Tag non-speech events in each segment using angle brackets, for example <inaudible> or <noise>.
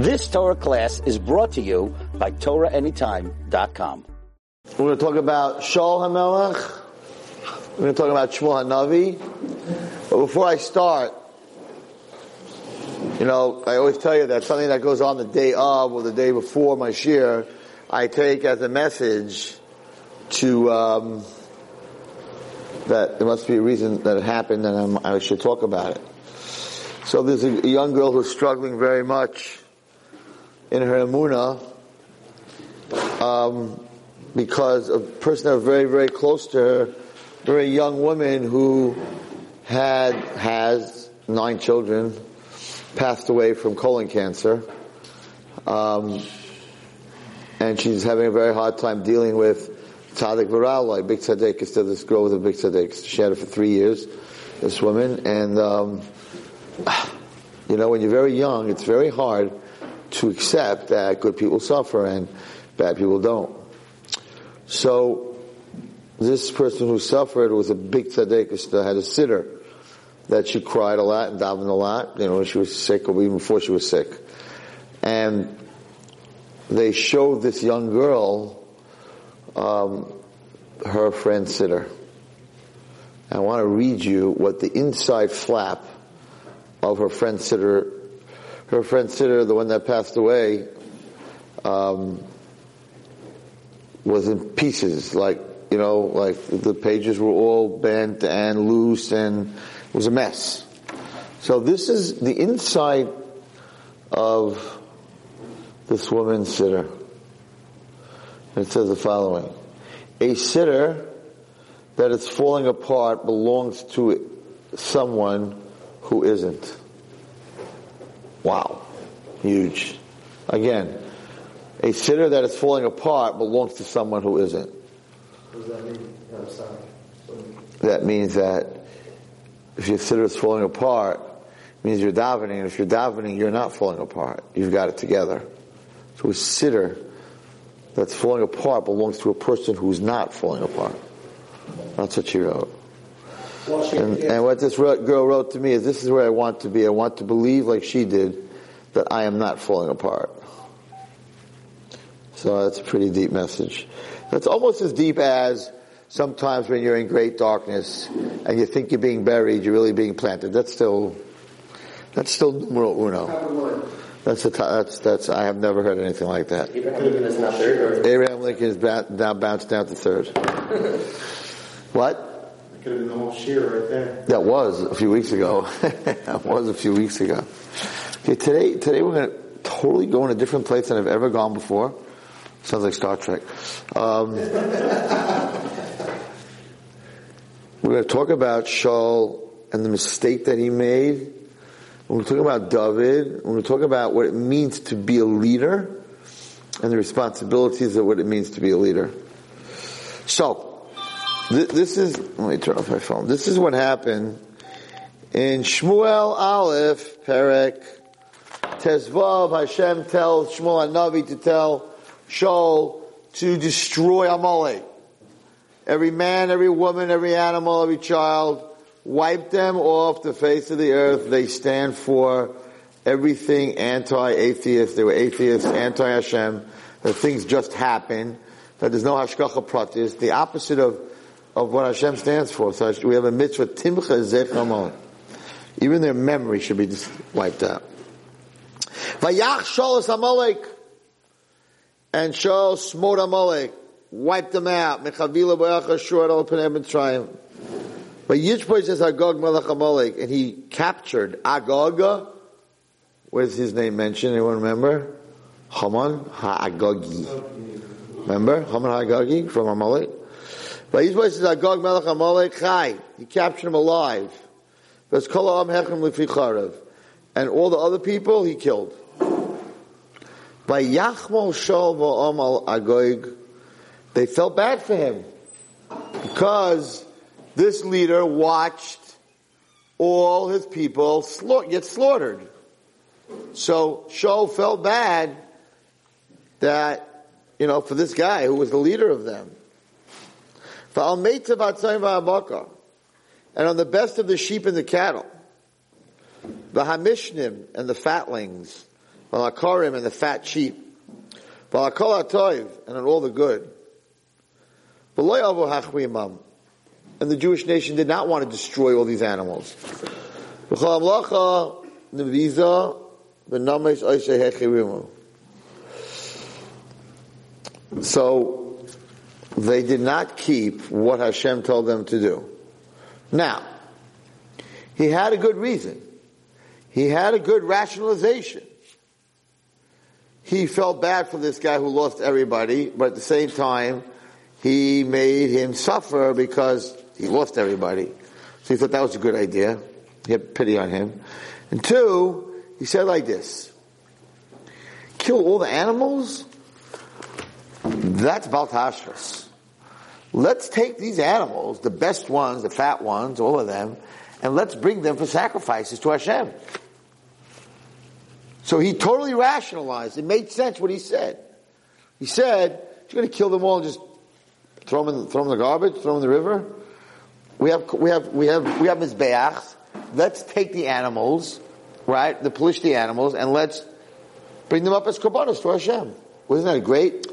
This Torah class is brought to you by TorahAnytime.com. We're going to talk about Shaul HaMelech. We're going to talk about Shmuel HaNavi. But before I start, you know, I always tell you that something that goes on the day of or the day before my shiur, I take as a message to um, that there must be a reason that it happened and I'm, i should talk about it. So there's a, a young girl who's struggling very much in her emuna um, because a person that was very, very close to her, very young woman who had, has nine children, passed away from colon cancer. Um, and she's having a very hard time dealing with tzaddik viral, like big tzaddik is still this girl with a big tzaddik. She had it for three years, this woman, and um, <sighs> you know, when you're very young, it's very hard to accept that good people suffer and bad people don't. So, this person who suffered was a big tzaddik, had a siddur that she cried a lot and davened a lot, you know, when she was sick or even before she was sick. And they showed this young girl um, her friend siddur. I want to read you what the inside flap of her friend siddur, her friend siddur, the one that passed away, um, was in pieces. Like you know, like the pages were all bent and loose, and it was a mess. So this is the inside of this woman's siddur. It says the following. A siddur that is falling apart belongs to someone who isn't. Wow. Huge. Again, a siddur that is falling apart belongs to someone who isn't. What does that mean? Sorry. That means that if your siddur is falling apart, it means you're davening, and if you're davening, you're not falling apart. You've got it together. So a siddur that's falling apart belongs to a person who's not falling apart. That's what she wrote. And, and what this girl wrote to me is, this is where I want to be. I want to believe like she did that I am not falling apart. So that's a pretty deep message. That's almost as deep as sometimes when you're in great darkness and you think you're being buried, you're really being planted. That's still, that's still numero uno. That's a, that's that's I have never heard anything like that. Abraham Lincoln is not third, Abraham Lincoln is ba- now bounced down to third. <laughs> what? Could have been the whole shiur right there. That was a few weeks ago. <laughs> that was a few weeks ago. Okay, today today we're going to totally go in a different place than I've ever gone before. Sounds like Star Trek. Um, <laughs> we're going to talk about Shaul and the mistake that he made. We're going to talk about David. We're going to talk about what it means to be a leader and the responsibilities of what it means to be a leader. So, this is, let me turn off my phone. This is what happened in Shmuel Aleph, Perek, Tezvav, Hashem tells Shmuel Navi to tell Shaul to destroy Amalek. Every man, every woman, every animal, every child, wipe them off the face of the earth. They stand for everything anti-atheist. They were atheists, anti-Hashem. That things just happen. That there's no hashgacha pratis. The opposite of of what Hashem stands for. So we have a mitzvah timcha zechamon. Even their memory should be just wiped out. Vayach Shaul Amalek, and Shaul smote Amalek, wiped them out. Mechavila b'yach ashur al pnei mitzrayim. But Yitzchak says Agog Melech Amalek, and he captured Agog. Where's his name mentioned? Anyone remember? Haman Ha'agogi. Remember? Haman Ha'agogi from Amalek? Yitzchak says Agog Melech Amalek Chai. He captured him alive. And all the other people he killed. Shol Agog, they felt bad for him. Because this leader watched all his people get slaughtered. So Shaul felt bad that, you know, for this guy who was the leader of them. And on the best of the sheep and the cattle, the hamishnim and the fatlings, Valakarim and the fat sheep, Atoiv and on all the good. And the Jewish nation did not want to destroy all these animals. So, they did not keep what Hashem told them to do. Now, he had a good reason. He had a good rationalization. He felt bad for this guy who lost everybody, but at the same time, he made him suffer because he lost everybody. So he thought that was a good idea. He had pity on him. And two, he said like this, kill all the animals? That's Bal Tashchis. Let's take these animals, the best ones, the fat ones, all of them, and let's bring them for sacrifices to Hashem. So he totally rationalized. It made sense what he said. He said, you're going to kill them all and just throw them in, throw them in the garbage, throw them in the river? We have, we have, we have, we have Mizbeachs. Let's take the animals, right, the Pelishti animals, and let's bring them up as korbanos to Hashem. Wasn't that great?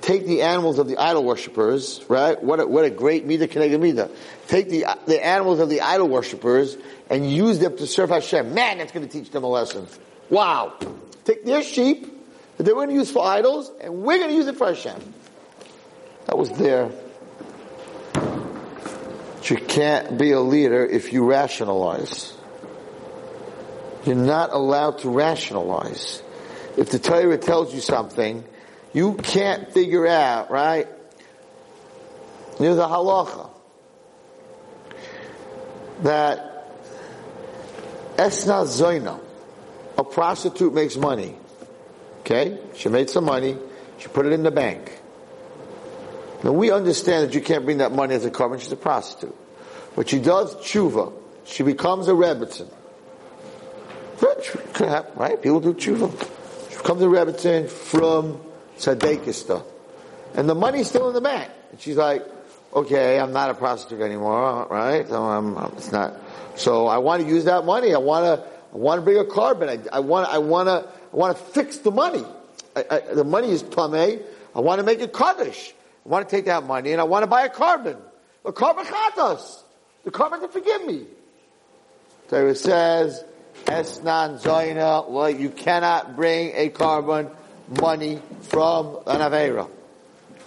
Take the animals of the idol worshippers, right? What a, what a great midah midah. Take the, the animals of the idol worshippers and use them to serve Hashem. Man, that's going to teach them a lesson. Wow. Take their sheep that they were going to use for idols, and we're going to use it for Hashem. That was there. But you can't be a leader if you rationalize. You're not allowed to rationalize. If the Torah tells you something, you can't figure out, right? Near the halacha that esna zoina, a prostitute makes money. Okay, she made some money. She put it in the bank. Now we understand that you can't bring that money as a korban. She's a prostitute, but she does tshuva. She becomes a rebbitzin. Right? People do tshuva. She becomes a rebbitzin from tzadekista, and the money's still in the bank. And she's like, "Okay, I'm not a prostitute anymore, right? So I'm, it's not. So I want to use that money. I want to. I want to bring a korban. I, I want. I want to. I want to fix the money. I, I, the money is tameh. I want to make it kaddish. I want to take that money and I want to buy a korban. A korban chatas. The korban to forgive me. So it says, Esnan Zoina, well, you cannot bring a korban money from an Avera.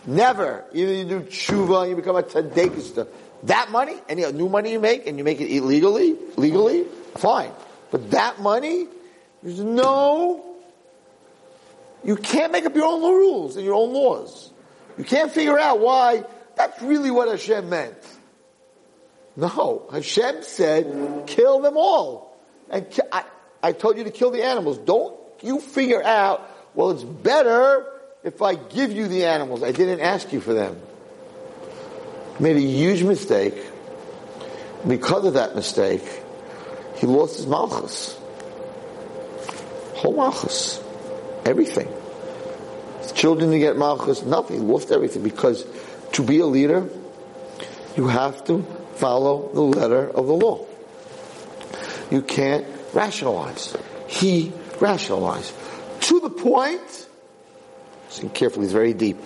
Never. Either you do tshuva you become a tzadekista. That money, any new money you make, and you make it illegally, legally, fine. But that money, there's no, you can't make up your own rules and your own laws. You can't figure out why that's really what Hashem meant. No, Hashem said, kill them all. And I, I told you to kill the animals. Don't you figure out, well, it's better if I give you the animals. I didn't ask you for them. Made a huge mistake. Because of that mistake, he lost his malchus. Whole malchus. Everything. His children to get malchus, nothing. He lost everything because to be a leader, you have to follow the letter of the law. You can't rationalize. He rationalized. To the point, listen carefully, it's very deep.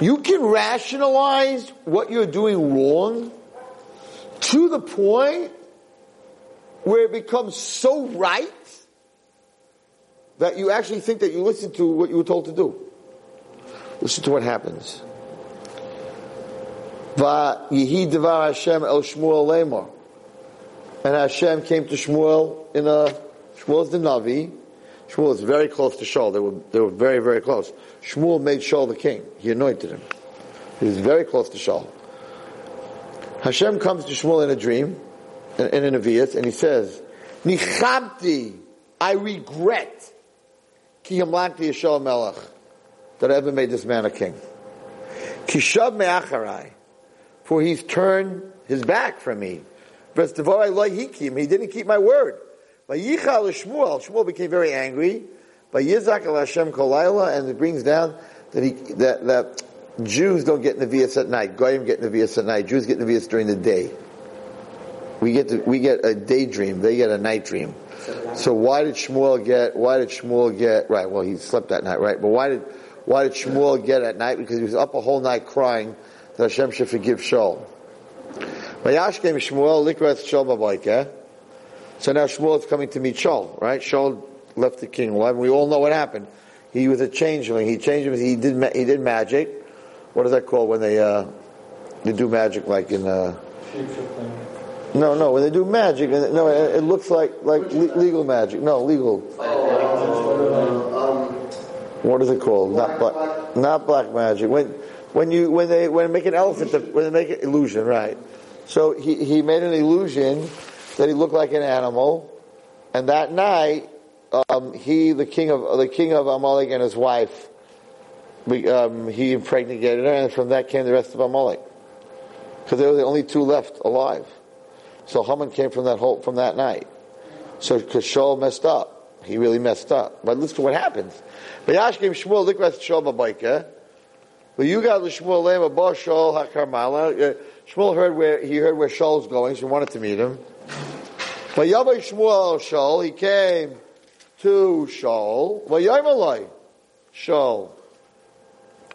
You can rationalize what you're doing wrong to the point where it becomes so right that you actually think that you listen to what you were told to do. Listen to what happens. Va yihi devar Hashem el Shmuel lemor. And Hashem came to Shmuel in a, Shmuel's the Navi. Shmuel is very close to Shaul. They were, they were very, very close. Shmuel made Shaul the king. He anointed him. He was very close to Shaul. Hashem comes to Shmuel in a dream, in, in an Aviyat, and he says, Nichamti, I regret, ki yamlanti Yeshua melech, that I ever made this man a king. Kishav me'acharai, for he's turned his back from me. He didn't keep my word. Vayichal Shmuel, Shmuel became very angry. Vayizak el Hashem kolayla, and it brings down that he, that, that Jews don't get Nevi'as at night. Goyim get Nevi'as at night. Jews get Nevi'as during the day. We get to, we get a daydream. They get a night dream. So why did Shmuel get? Why did Shmuel get? Right. Well, he slept that night, right? But why did why did Shmuel get at night? Because he was up a whole night crying that Hashem should forgive Shaul. Vayashkem Shmuel likrat Shaul babayke. So now Shmuel is coming to meet Shaul, right? Shaul left the king alive. We all know what happened. He was a changeling. He changed. Him. He did. ma- He did magic. What is that called when they uh, they do magic like in? Uh, no, no. When they do magic, no, it, it looks like like le- legal magic. No, legal. What is it called? Not black, not black magic. When when you when they when they make an elephant, when they make an illusion, right? So he he made an illusion that he looked like an animal, and that night um, he the king of the king of Amalek and his wife. Um, he impregnated her, and from that came the rest of Amalek, because they were the only two left alive. So Haman came from that whole from that night. So Shaul messed up, he really messed up. But listen to what happens. Vayashkim Shmuel likras Shaul babayke. But you got Shmuel lema ba Shaul hakarmala. Uh, Shmuel heard where he heard where Shaul's going, so he wanted to meet him. But Yavay Shmuel Shaul, he came to Shaul. Vayamalai Shaul,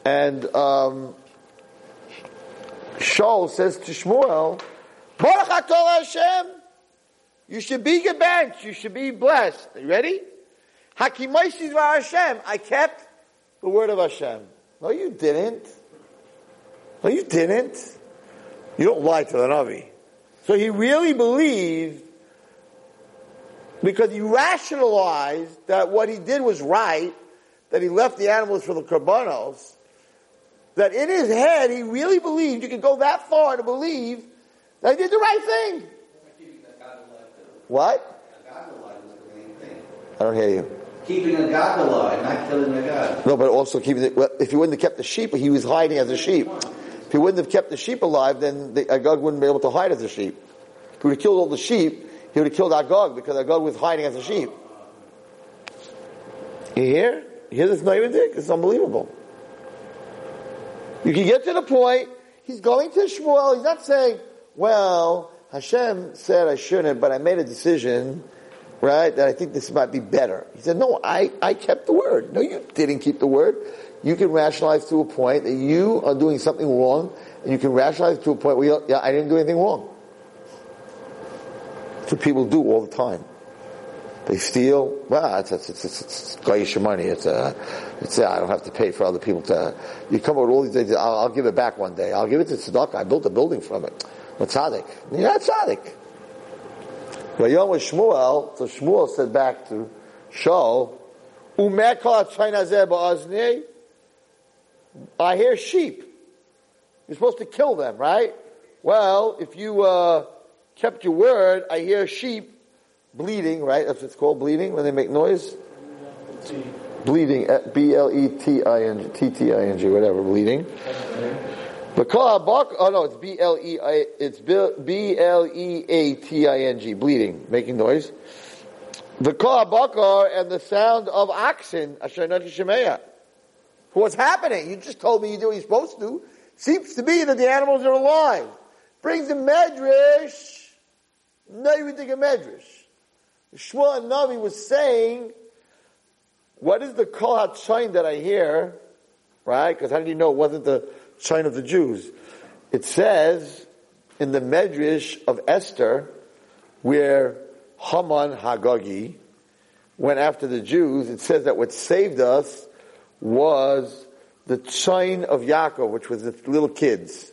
and um, Shaul says to Shmuel, Baruch Hashem. You should be gebenched. You should be blessed. Are you ready? Hakimaisiz Hashem. I kept the word of Hashem. No, you didn't. No, you didn't. You don't lie to the Navi. So he really believed because he rationalized that what he did was right, that he left the animals for the karbanos, that in his head he really believed, you could go that far to believe that he did the right thing. What? I don't hear you. Keeping Agag alive, not killing Agag. No, but also keeping it. Well, if he wouldn't have kept the sheep, he was hiding as a sheep. If he wouldn't have kept the sheep alive, then the, Agag wouldn't be able to hide as a sheep. If he would have killed all the sheep, he would have killed Agag because Agag was hiding as a sheep. You hear? You hear this Naivendik? It's unbelievable. You can get to the point, he's going to Shmuel, he's not saying, well, Hashem said I shouldn't, but I made a decision, right, that I think this might be better. He said, no, I, I kept the word. No, you didn't keep the word. You can rationalize to a point that you are doing something wrong, and you can rationalize to a point where, yeah, I didn't do anything wrong. That's what people do all the time. They steal. Well, it's it's it's, it's, it's money. It's a, it's a, I don't have to pay for other people to. You come up with all these things. I'll, I'll give it back one day. I'll give it to tzedakah. I built a building from it. But tzaddik, you're not tzaddik. Vayom with Shmuel. So Shmuel said back to Shaul. I hear sheep. You're supposed to kill them, right? Well, if you uh, kept your word, I hear sheep bleeding, right? That's what it's called, bleeding, when they make noise. Bleeding, uh, B-L-E-T-I-N-G, T-T-I-N-G, whatever, bleeding. Oh no, it's B-L-E-I, it's B-L-E-A-T-I-N-G, bleeding, making noise. The bakar and the sound of oxen, asher nati shemeya. What's happening? You just told me you do what you're supposed to. Seems to be that the animals are alive. Brings the medrash. A medrash. Shmuel Navi was saying, what is the kol HaTzayin that I hear? Right? Because how did you know it wasn't the chain of the Jews? It says in the medrash of Esther, where Haman Hagagi went after the Jews, it says that what saved us was the chain of Yaakov, which was the little kids.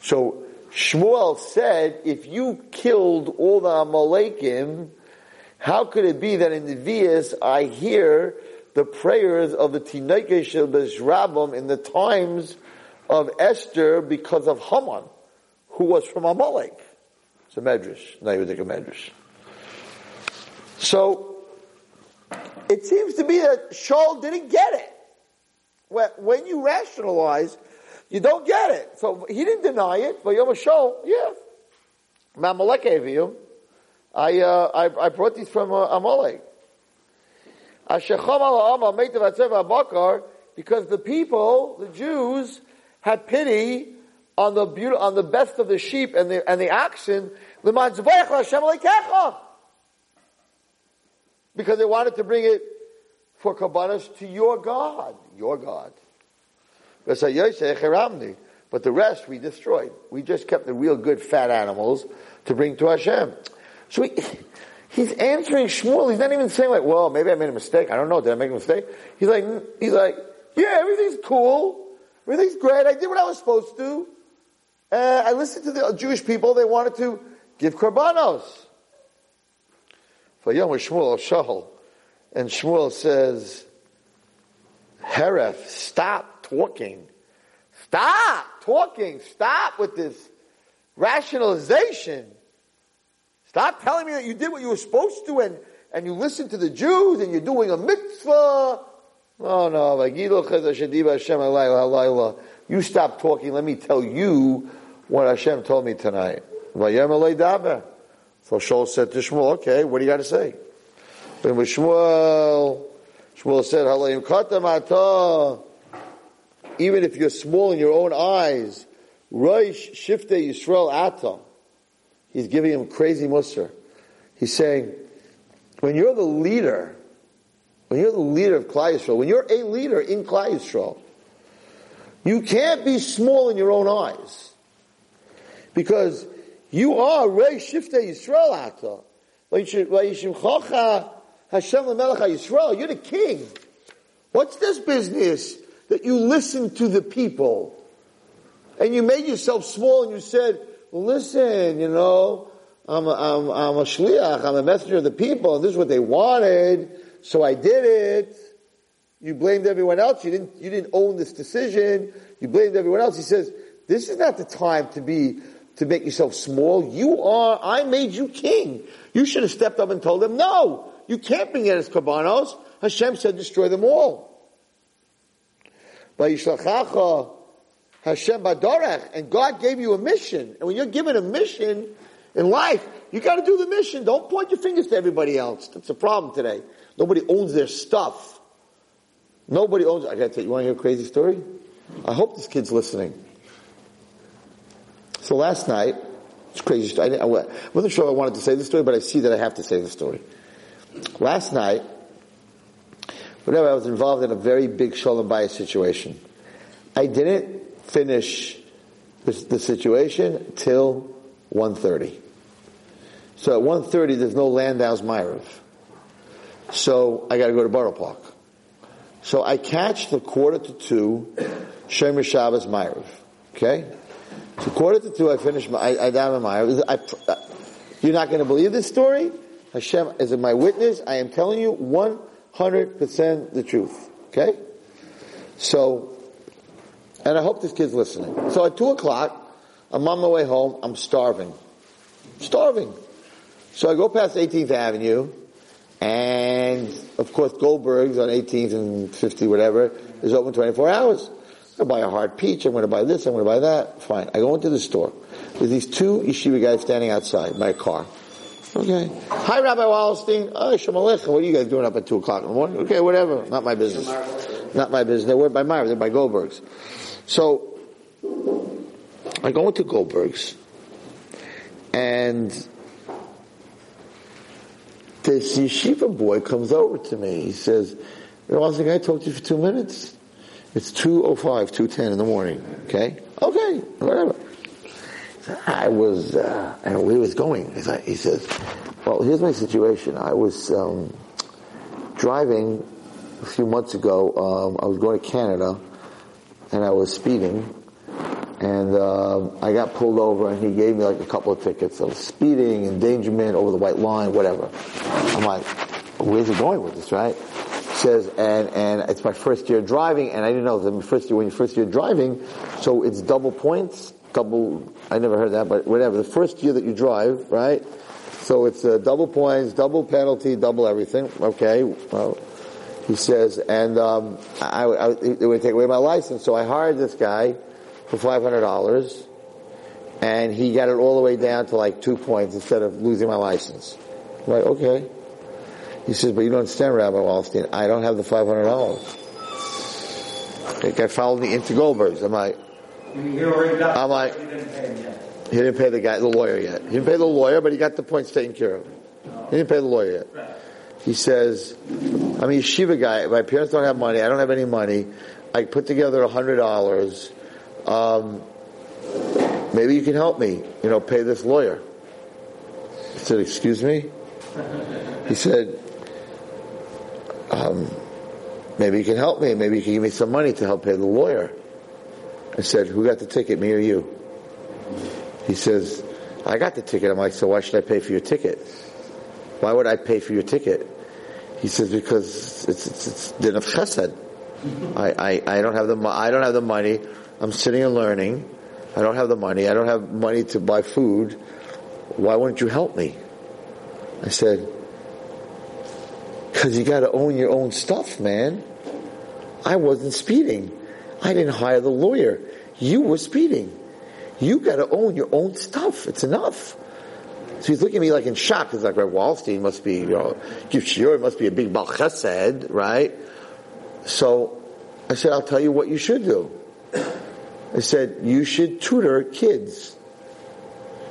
So Shmuel said, if you killed all the Amalekim, how could it be that in the Vias I hear the prayers of the Tinaike Shel Bezrabim in the times of Esther because of Haman, who was from Amalek? It's a medrash. You a medrash. So it seems to be that Shaul didn't get it. When you rationalize, you don't get it. So he didn't deny it, but Yom Shaul, yeah. Mamalek Evium. I, uh, I, I brought these from uh, Amalek. Because the people, the Jews, had pity on the on the best of the sheep and the and the oxen. Because they wanted to bring it for Kabbalah to your God, your God. But the rest we destroyed. We just kept the real good fat animals to bring to Hashem. So he, he's answering Shmuel. He's not even saying like, well, maybe I made a mistake. I don't know. Did I make a mistake? He's like, he's like, yeah, everything's cool. Everything's great. I did what I was supposed to. Uh, I listened to the Jewish people. They wanted to give korbanos. And Shmuel says, Heref, stop talking. Stop talking. Stop with this rationalization. Stop telling me that you did what you were supposed to and, and you listened to the Jews and you're doing a mitzvah. Oh no, you stop talking. Let me tell you what Hashem told me tonight. So Shaul said to Shmuel, okay, what do you got to say? Shmuel, Shmuel said, even if you're small in your own eyes, Roish Shifte Yisrael Ata. He's giving him crazy musr. He's saying, when you're the leader, when you're the leader of Klal Yisrael, when you're a leader in Klal Yisrael, you can't be small in your own eyes. Because you are Rei Shifte Yisrael Ata. Hashem Yisrael. You're the king. What's this business that you listened to the people? And you made yourself small and you said, listen, you know, I'm a, I'm, I'm a shliach, I'm a messenger of the people, and this is what they wanted, so I did it. You blamed everyone else. You didn't, you didn't own this decision. You blamed everyone else. He says, this is not the time to be, to make yourself small. You are, I made you king. You should have stepped up and told them, no, you can't bring in as korbanos. Hashem said, destroy them all. Hashem Badorach, and God gave you a mission. And when you're given a mission in life, you got to do the mission. Don't point your fingers to everybody else. That's the problem today. Nobody owns their stuff. Nobody owns. I got to tell you. You want to hear a crazy story? I hope this kid's listening. So last night, it's crazy story. I, wasn't sure I wanted to say the story, but I see that I have to say the story. Last night, whatever, I was involved in a very big Shalom Bayis situation. I didn't finish the, the situation till 1.30. So at 1.30, there's no Landau's Maariv. So I gotta go to Borough Park. So I catch the quarter to two Shomer Shabbos Maariv. Okay? So quarter to two, I finish my, I, I my Maariv. I, I, you're not gonna believe this story? Hashem is my witness. I am telling you 100% the truth. Okay? So, and I hope this kid's listening. So at 2 o'clock, I'm on my way home. I'm starving. Starving. So I go past 18th Avenue, and of course Goldberg's on 18th and 50, whatever, is open 24 hours. I'm going to buy a hard peach. I'm going to buy this. I'm going to buy that. Fine. I go into the store. There's these two yeshiva guys standing outside my car. Okay. Hi, Rabbi Wallerstein. Oh, Shemalecha. What are you guys doing up at 2 o'clock in the morning? Okay, whatever. Not my business. Not my business. They were by Myra. They're by Goldberg's. So, I go into Goldberg's, and this yeshiva boy comes over to me. He says, like, I talked to you for two minutes. It's 2.05, 2.10 in the morning. Okay? Okay, whatever. I was, uh, he was going. He says, well, here's my situation. I was um, driving a few months ago. Um, I was going to Canada, and I was speeding, and uh, I got pulled over, and he gave me like a couple of tickets of speeding, endangerment, over the white line, whatever. I'm like, where's he going with this, right? Says, and and it's my first year driving, and I didn't know that first year when you first year driving, so it's double points, double I never heard that, but whatever. The first year that you drive, right? So it's uh, double points, double penalty, double everything. Okay. Well, he says, and um, I, I, they would take away my license. So I hired this guy for five hundred dollars, and he got it all the way down to like two points instead of losing my license. I'm like, okay. He says, but you don't understand, Rabbi Wallerstein. I don't have the five hundred dollars. The guy followed me into Goldberg's. I'm like, I'm like, he didn't pay the guy, the lawyer yet. He didn't pay the lawyer, but he got the points taken care of. He didn't pay the lawyer yet. He says, I'm a yeshiva guy. My parents don't have money. I don't have any money. I put together a hundred dollars. Um, maybe you can help me. You know, pay this lawyer. I said, excuse me? He said, um, maybe you can help me. Maybe you can give me some money to help pay the lawyer. I said, who got the ticket, me or you? He says, I got the ticket. I'm like, so why should I pay for your ticket? Why would I pay for your ticket? He says, because it's, it's, it's din of chesed. I, I, I don't have the, I don't have the money. I'm sitting and learning. I don't have the money. I don't have money to buy food. Why wouldn't you help me? I said, cause you gotta own your own stuff, man. I wasn't speeding. I didn't hire the lawyer. You were speeding. You gotta own your own stuff. It's enough. So he's looking at me like in shock. He's like, Red Wallstein must be, you know, it must be a big Baal Chesed, right? So I said, I'll tell you what you should do. I said, you should tutor kids.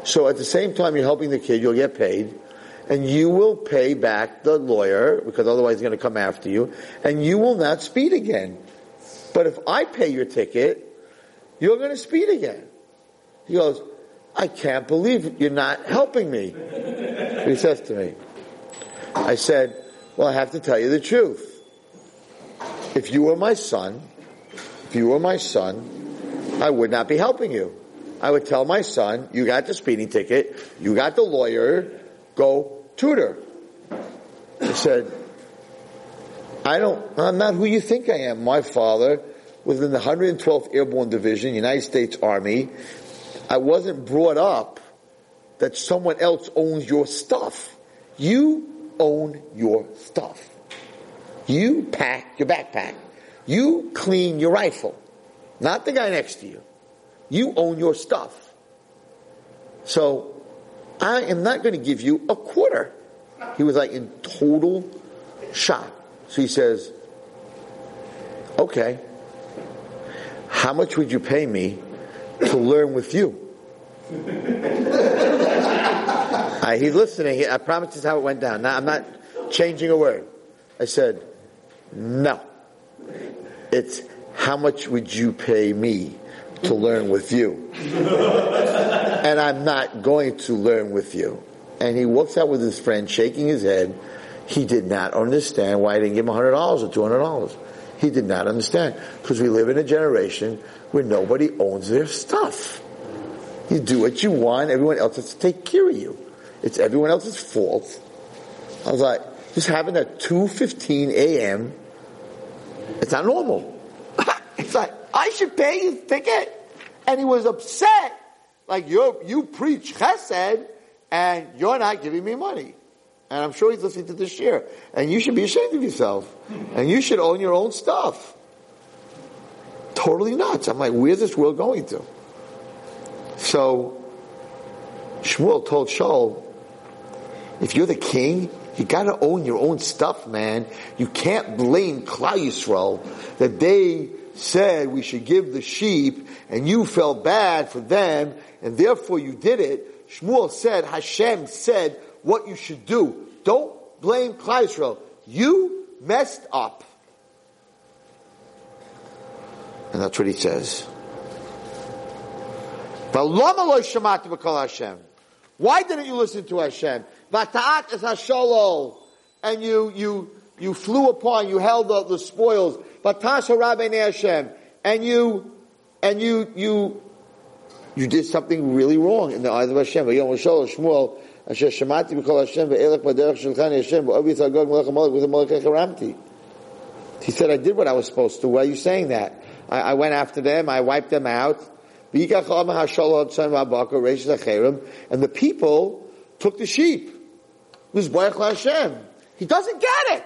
So at the same time you're helping the kid, you'll get paid, and you will pay back the lawyer, because otherwise he's going to come after you, and you will not speed again. But if I pay your ticket, you're going to speed again. He goes, I can't believe you're not helping me. <laughs> he says to me. I said, well, I have to tell you the truth. If you were my son, if you were my son, I would not be helping you. I would tell my son, you got the speeding ticket, you got the lawyer, go tutor. I said, I don't, I'm not who you think I am. My father was in the 112th Airborne Division, United States Army. I wasn't brought up that someone else owns your stuff. You own your stuff. You pack your backpack. You clean your rifle. Not the guy next to you. You own your stuff. So, I am not going to give you a quarter. He was like in total shock. So he says, okay, how much would you pay me to learn with you? <laughs> Uh, he's listening. He- I promise this how it went down. Now, I'm not changing a word. I said, no. It's how much would you pay me to learn with you? <laughs> and I'm not going to learn with you. And he walks out with his friend shaking his head. He did not understand why I didn't give him $100 or $200. He did not understand. Because we live in a generation where nobody owns their stuff. You do what you want, everyone else has to take care of you. It's everyone else's fault. I was like, just having at 2.15 a.m., it's not normal. <laughs> it's like, I should pay you ticket. And he was upset. Like, you you preach chesed, and you're not giving me money. And I'm sure he's listening to this year. And you should be ashamed of yourself. And you should own your own stuff. Totally nuts. I'm like, where's this world going to? So, Shmuel told Shaul, if you're the king, you gotta own your own stuff, man. You can't blame Klal Yisrael that they said we should give the sheep and you felt bad for them and therefore you did it. Shmuel said, Hashem said what you should do. Don't blame Klal Yisrael. You messed up. And that's what he says. "V'lama lo shamati b'kol Why didn't you listen to Hashem? Hasholo. And you, you, you flew upon, you held the, the spoils. And you, and you, you, you did something really wrong in the eyes of Hashem. B'derech shulchan Hashem v'obi tzagog melech hamalek with melech haramti. He said, I did what I was supposed to. Why are you saying that? I, I went after them, I wiped them out. And the people took the sheep. He doesn't get it.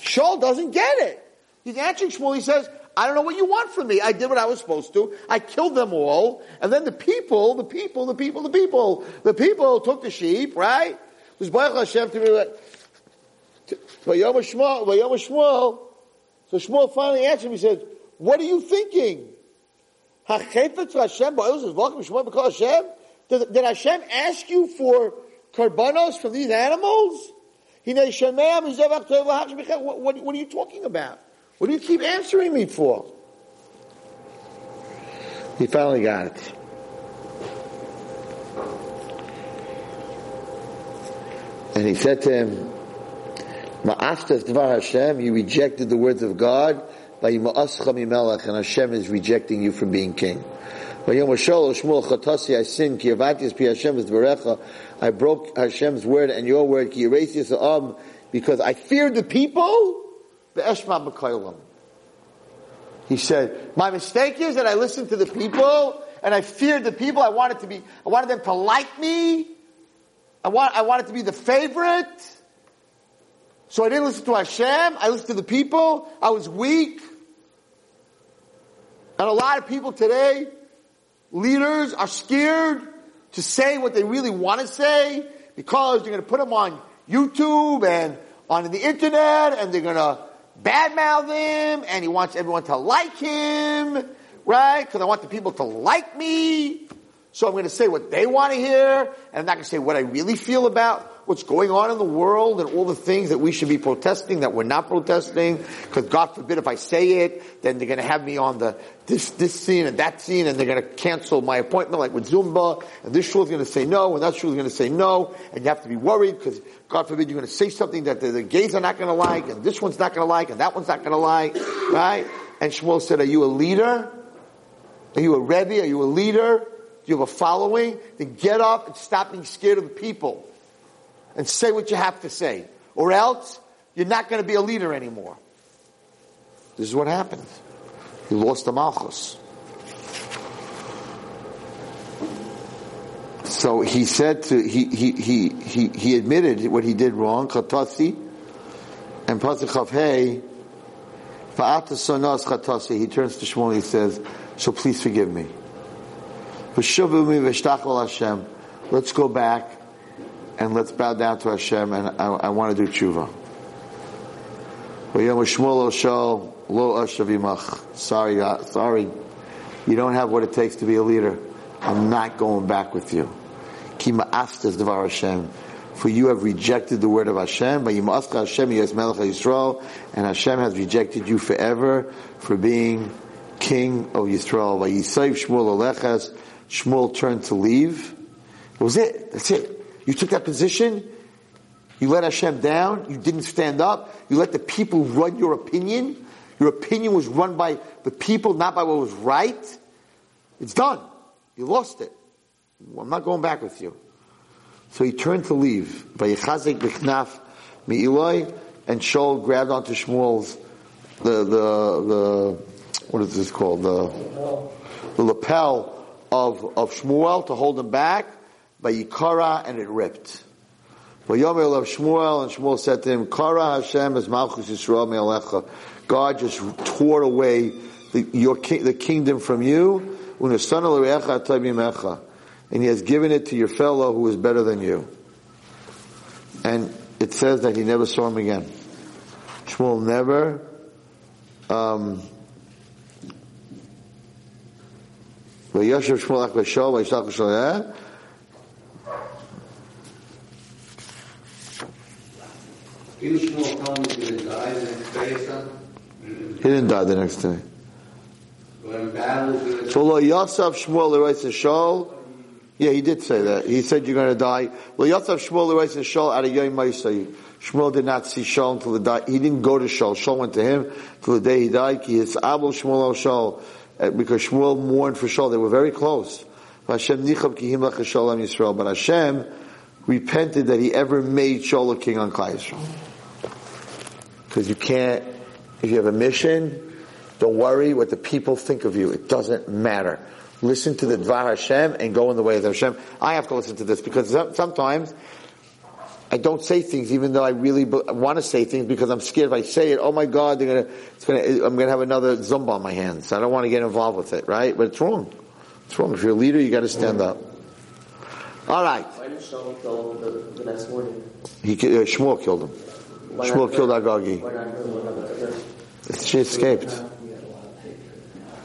Shaul doesn't get it. He's answering Shmuel. He says, I don't know what you want from me. I did what I was supposed to. I killed them all. And then the people, the people, the people, the people, the people took the sheep, right? Mizbeach Hashem to be Vayom Shmuel, Vayom Shmuel. So Shmuel finally answered him. He said, what are you thinking? Did, did Hashem ask you for Karbanos from these animals? What, what, what are you talking about? What do you keep answering me for? He finally got it. And he said to him, Ma'astas dvar Hashem, you rejected the words of God, and Hashem is rejecting you from being king. I sinned, I broke Hashem's word and your word, ki because I feared the people, he said, my mistake is that I listened to the people, and I feared the people, I wanted to be, I wanted them to like me, I want, I wanted to be the favorite, so I didn't listen to Hashem, I listened to the people, I was weak, and a lot of people today, leaders are scared to say what they really want to say because they're going to put them on YouTube and on the internet and they're going to badmouth him and he wants everyone to like him, right? Because I want the people to like me. So I'm going to say what they want to hear and I'm not going to say what I really feel about what's going on in the world and all the things that we should be protesting that we're not protesting. Because God forbid if I say it, then they're going to have me on the this this scene and that scene, and they're going to cancel my appointment, like with Zumba. And this shul is going to say no, and that shul is going to say no, and you have to be worried because God forbid you're going to say something that the, the gays are not going to like, and this one's not going to like, and that one's not going to like, right? And Shmuel said, "Are you a leader? Are you a rebbe? Are you a leader?" Do you have a following? Then get up and stop being scared of the people and say what you have to say. Or else, you're not going to be a leader anymore. This is what happened. He lost the Malchus. So he said to, he, he, he, he, he admitted what he did wrong, Chatasi, and Pasuk Hey, Fa'ata Sonas Chatasi, he turns to Shmuel and he says, so please forgive me. Let's go back and let's bow down to Hashem, and I, I want to do tshuva. Sorry, uh, sorry, you don't have what it takes to be a leader. I'm not going back with you. For you have rejected the word of Hashem, but Hashem Yisrael, and Hashem has rejected you forever for being king of Yisrael. Shmuel Shmuel turned to leave. That was it. That's it. You took that position. You let Hashem down. You didn't stand up. You let the people run your opinion. Your opinion was run by the people, not by what was right. It's done. You lost it. I'm not going back with you. So he turned to leave. Vayichazik b'chnaf mi'iloi, and Shaul grabbed onto Shmuel's, the, the, the, what is this called? The, the lapel of, of Shmuel to hold him back by Yikara, and it ripped. But Vayomer of Shmuel, and Shmuel said to him, Kara Hashem is Malchus Yisrael Me'alecha. God just tore away the, your the kingdom from you, and he has given it to your fellow who is better than you. And it says that he never saw him again. Shmuel never um, Shmuel tell him he didn't die the next day? He So lo Yosef Shmuel Leroyce Shaul. Yeah, he did say that. He said you're going to die. Lo Yosef Shmuel Leroyce Shaul out of Yom Ma'isay. Shmuel did not see Shaul until the day. He didn't go to Shaul. Shaul went to him till the day he died. Ki his Abel Shmuel al Shaul. Uh, Because Shmuel mourned for Shaul. They were very close. Hashem nichab ki him Yisrael. But Hashem repented that he ever made Shaul a king on Klal Yisrael. Because you can't, if you have a mission, don't worry what the people think of you. It doesn't matter. Listen to the Dvar Hashem and go in the way of the Hashem. I have to listen to this because sometimes I don't say things even though I really want to say things because I'm scared if I say it, oh my God, they're gonna, it's gonna, I'm gonna have another zumba on my hands. I don't want to get involved with it, right? But it's wrong. It's wrong. If you're a leader, you gotta stand up. Alright. Why did kill him the, the next morning? He, uh, Shmuel killed him. Shmuel killed? Agagi. She escaped.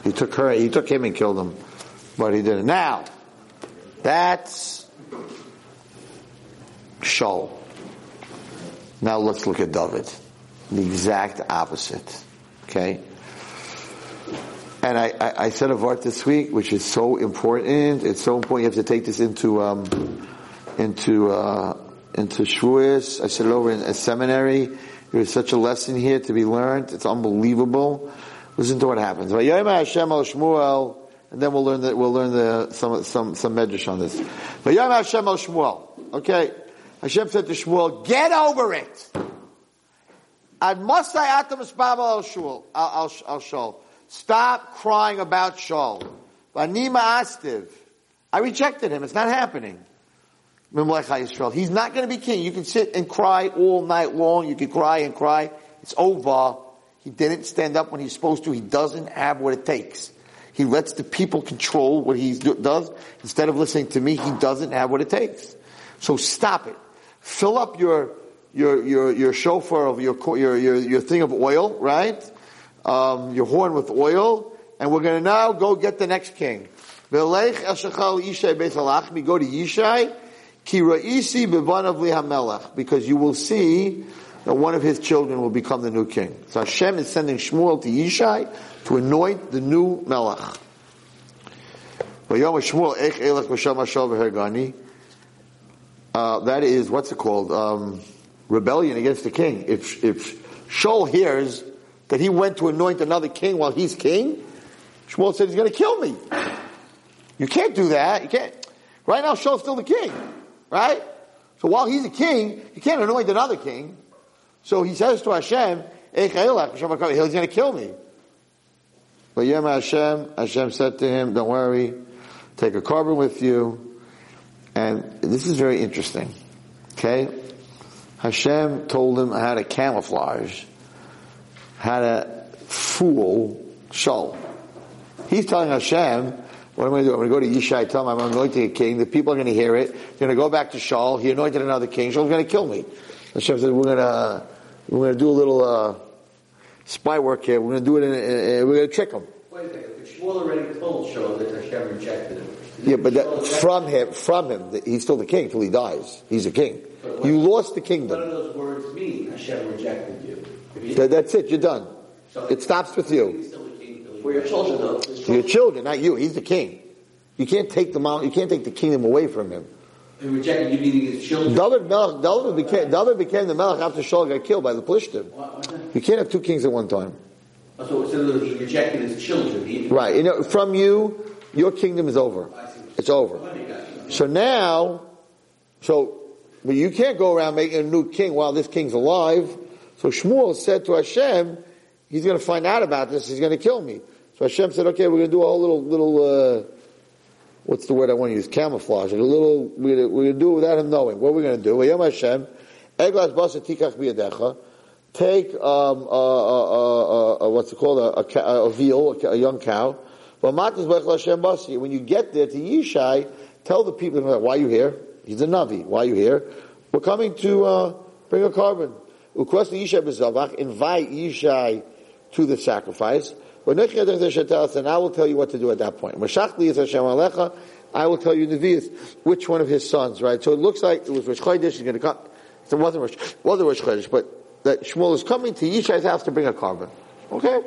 He took her, he took him and killed him. But he didn't. Now, that's Shaul. Now let's look at David. The exact opposite. Okay? And I, I, I said a vart this week, which is so important. It's so important. You have to take this into um, into uh, into Shavuos. I said it over in a seminary. There is such a lesson here to be learned. It's unbelievable. Listen to what happens. And then we'll learn that we'll learn the some some some medrash on this. Vayom Hashem al Shmuel. Okay, Hashem said to Shmuel, "Get over it." Ad Mosai Atam Espaba al Shul al al Shul. Stop crying about Shaul. Vanima Astiv. I rejected him. It's not happening. He's not going to be king. You can sit and cry all night long. You can cry and cry. It's over. He didn't stand up when he's supposed to. He doesn't have what it takes. He lets the people control what he does. Instead of listening to me, he doesn't have what it takes. So stop it. Fill up your, your, your, your shofar of your, your, your, your thing of oil, right? Um, your horn with oil. And we're going to now go get the next king. Go to Yishai. Because you will see that one of his children will become the new king. So Hashem is sending Shmuel to Yishai to anoint the new Melech. Uh, that is, what's it called? Um, rebellion against the king. If, if Shaul hears that he went to anoint another king while he's king, Shmuel said he's going to kill me. You can't do that. You can't. Right now, Shaul's still the king. Right? So while he's a king, he can't anoint another king. So he says to Hashem, he's going to kill me. But Yom Hashem, Hashem said to him, don't worry, take a korban with you. And this is very interesting. Okay? Hashem told him how to camouflage, how to fool Shaul. He's telling Hashem, what am I going to do? I'm going to go to Yishai, tell him I'm anointing a king. The people are going to hear it. They're going to go back to Shaul. He anointed another king. Shaul's going to kill me. Hashem said, we're going to, we're going to do a little, uh, spy work here. We're going to do it in, in, in we're going to trick him. Wait a second. But Shmuel already told Shaul that Hashem rejected him. Yeah, but that, from him, from him, he's still the king till he dies. He's a king. You lost the kingdom. What do those words mean? Hashem rejected you. You- That- That's it. You're done. So It stops with you. He's still the king till he For your children, though. To your children, not you. He's the king. You can't take the mount. You can't take the kingdom away from him. He rejected you meaning his children. David, Melech, David became David became the Melech after Shaul got killed by the Plishtim. What- what's that? You can't have two kings at one time. Oh, So it that he rejected his children. He, Right. You know, from you, your kingdom is over. It's over. So now, so, but you can't go around making a new king while this king's alive. So Shmuel said to Hashem, he's going to find out about this. He's going to kill me. So Hashem said, okay, we're going to do a whole little, little, uh, what's the word I want to use? Camouflage. A little, we're going to, we're going to do it without him knowing. What we're going to do? Vayom Hashem, Eglas basa tikach. Take, um, uh, uh, uh, uh, what's it called? A, a, a veal, a, a young cow. When you get there to Yishai, tell the people, why are you here? He's a Navi. Why are you here? We're coming to, uh, bring a korban. Invite Yishai to the sacrifice. And I will tell you what to do at that point. Is. I will tell you Nevi'is, which one of his sons, right? So it looks like it was Rosh Chodesh, going to come. It wasn't Rosh, wasn't Rosh Chodesh, but that Shmuel is coming to Yishai's house to bring a korban. Okay?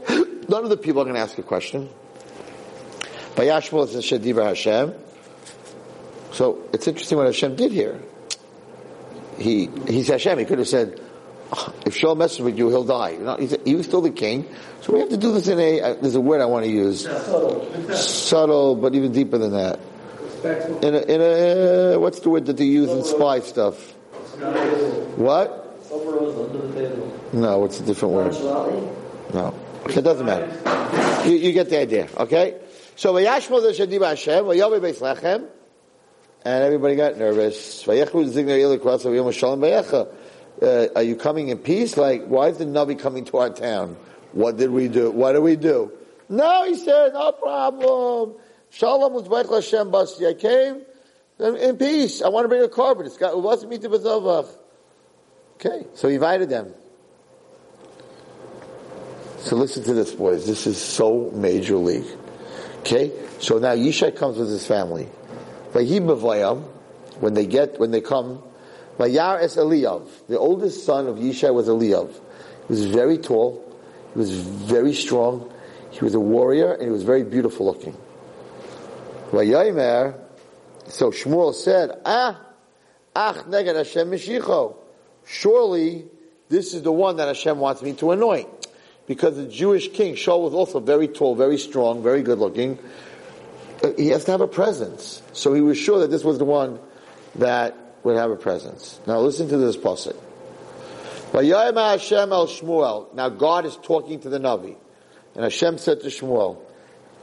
None of the people are going to ask a question. Vayashmuel says Shadiva Hashem. So it's interesting what Hashem did here. He, he's Hashem. He could have said, "Oh, if Shaul messes with you, he'll die. You know, he's, he was still the king. So we have to do this in a, uh, there's a word I want to use. Subtle, but even deeper than that. In a, in a, uh, what's the word that they use in spy stuff? What? Silver rose under the table. No, what's a different word? No. It doesn't matter. You, you get the idea, okay? So, Vayashmo the Shadiba Hashem, Vayomi Beis Lechem, and everybody got nervous. Vayechu Zigner Ilik Rasa Vayom Shalom Vayecha. Uh, Are you coming in peace? Like, why is the Navi coming to our town? What did we do? What did we do? No, he said, no problem. Shalom was Vaich Hashem Basti. I came in peace. I want to bring a korban. It's got, it wasn't me to Bezavach. Okay, so he invited them. So listen to this, boys. This is so major league. Okay, so now Yishai comes with his family. When they get when they come, Vayar es Eliyav. The oldest son of Yishai was Eliyav. He was very tall. He was very strong. He was a warrior and he was very beautiful looking. Vayomer, so Shmuel said, Ah, Ach neged Hashem Mishicho. Surely this is the one that Hashem wants me to anoint. Because the Jewish king, Shaul was also very tall, very strong, very good looking. Uh, He has to have a presence. So he was sure that this was the one that would have a presence. Now listen to this pasuk. Hashem el Shmuel. Now God is talking to the Navi. And Hashem said to Shmuel,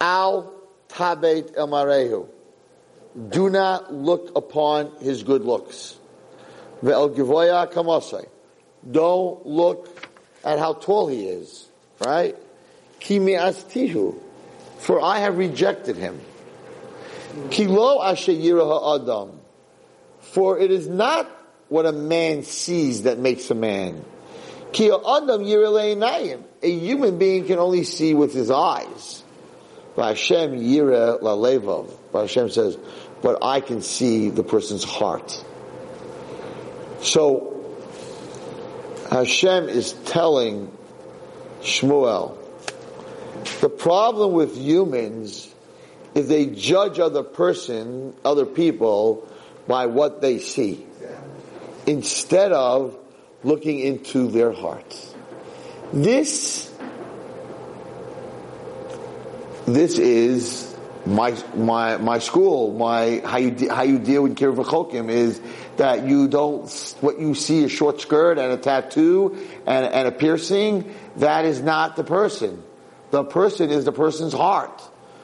Al tabet el marehu. Do not look upon his good looks. Ve'el givoya kamasai. Don't look at how tall he is. Right? Ki mi'astihu. For I have rejected him. Ki lo asher ha'adam. For it is not what a man sees that makes a man. A human being can only see with his eyes. Hashem yira Hashem says, but I can see the person's heart. So, Hashem is telling Shmuel, the problem with humans is they judge other person, other people, by what they see. Instead of looking into their hearts. This, this is my, my, my school, my, how you, de- how you deal with Chokim is that you don't, what you see a short skirt and a tattoo and, and a piercing, that is not the person. The person is the person's heart.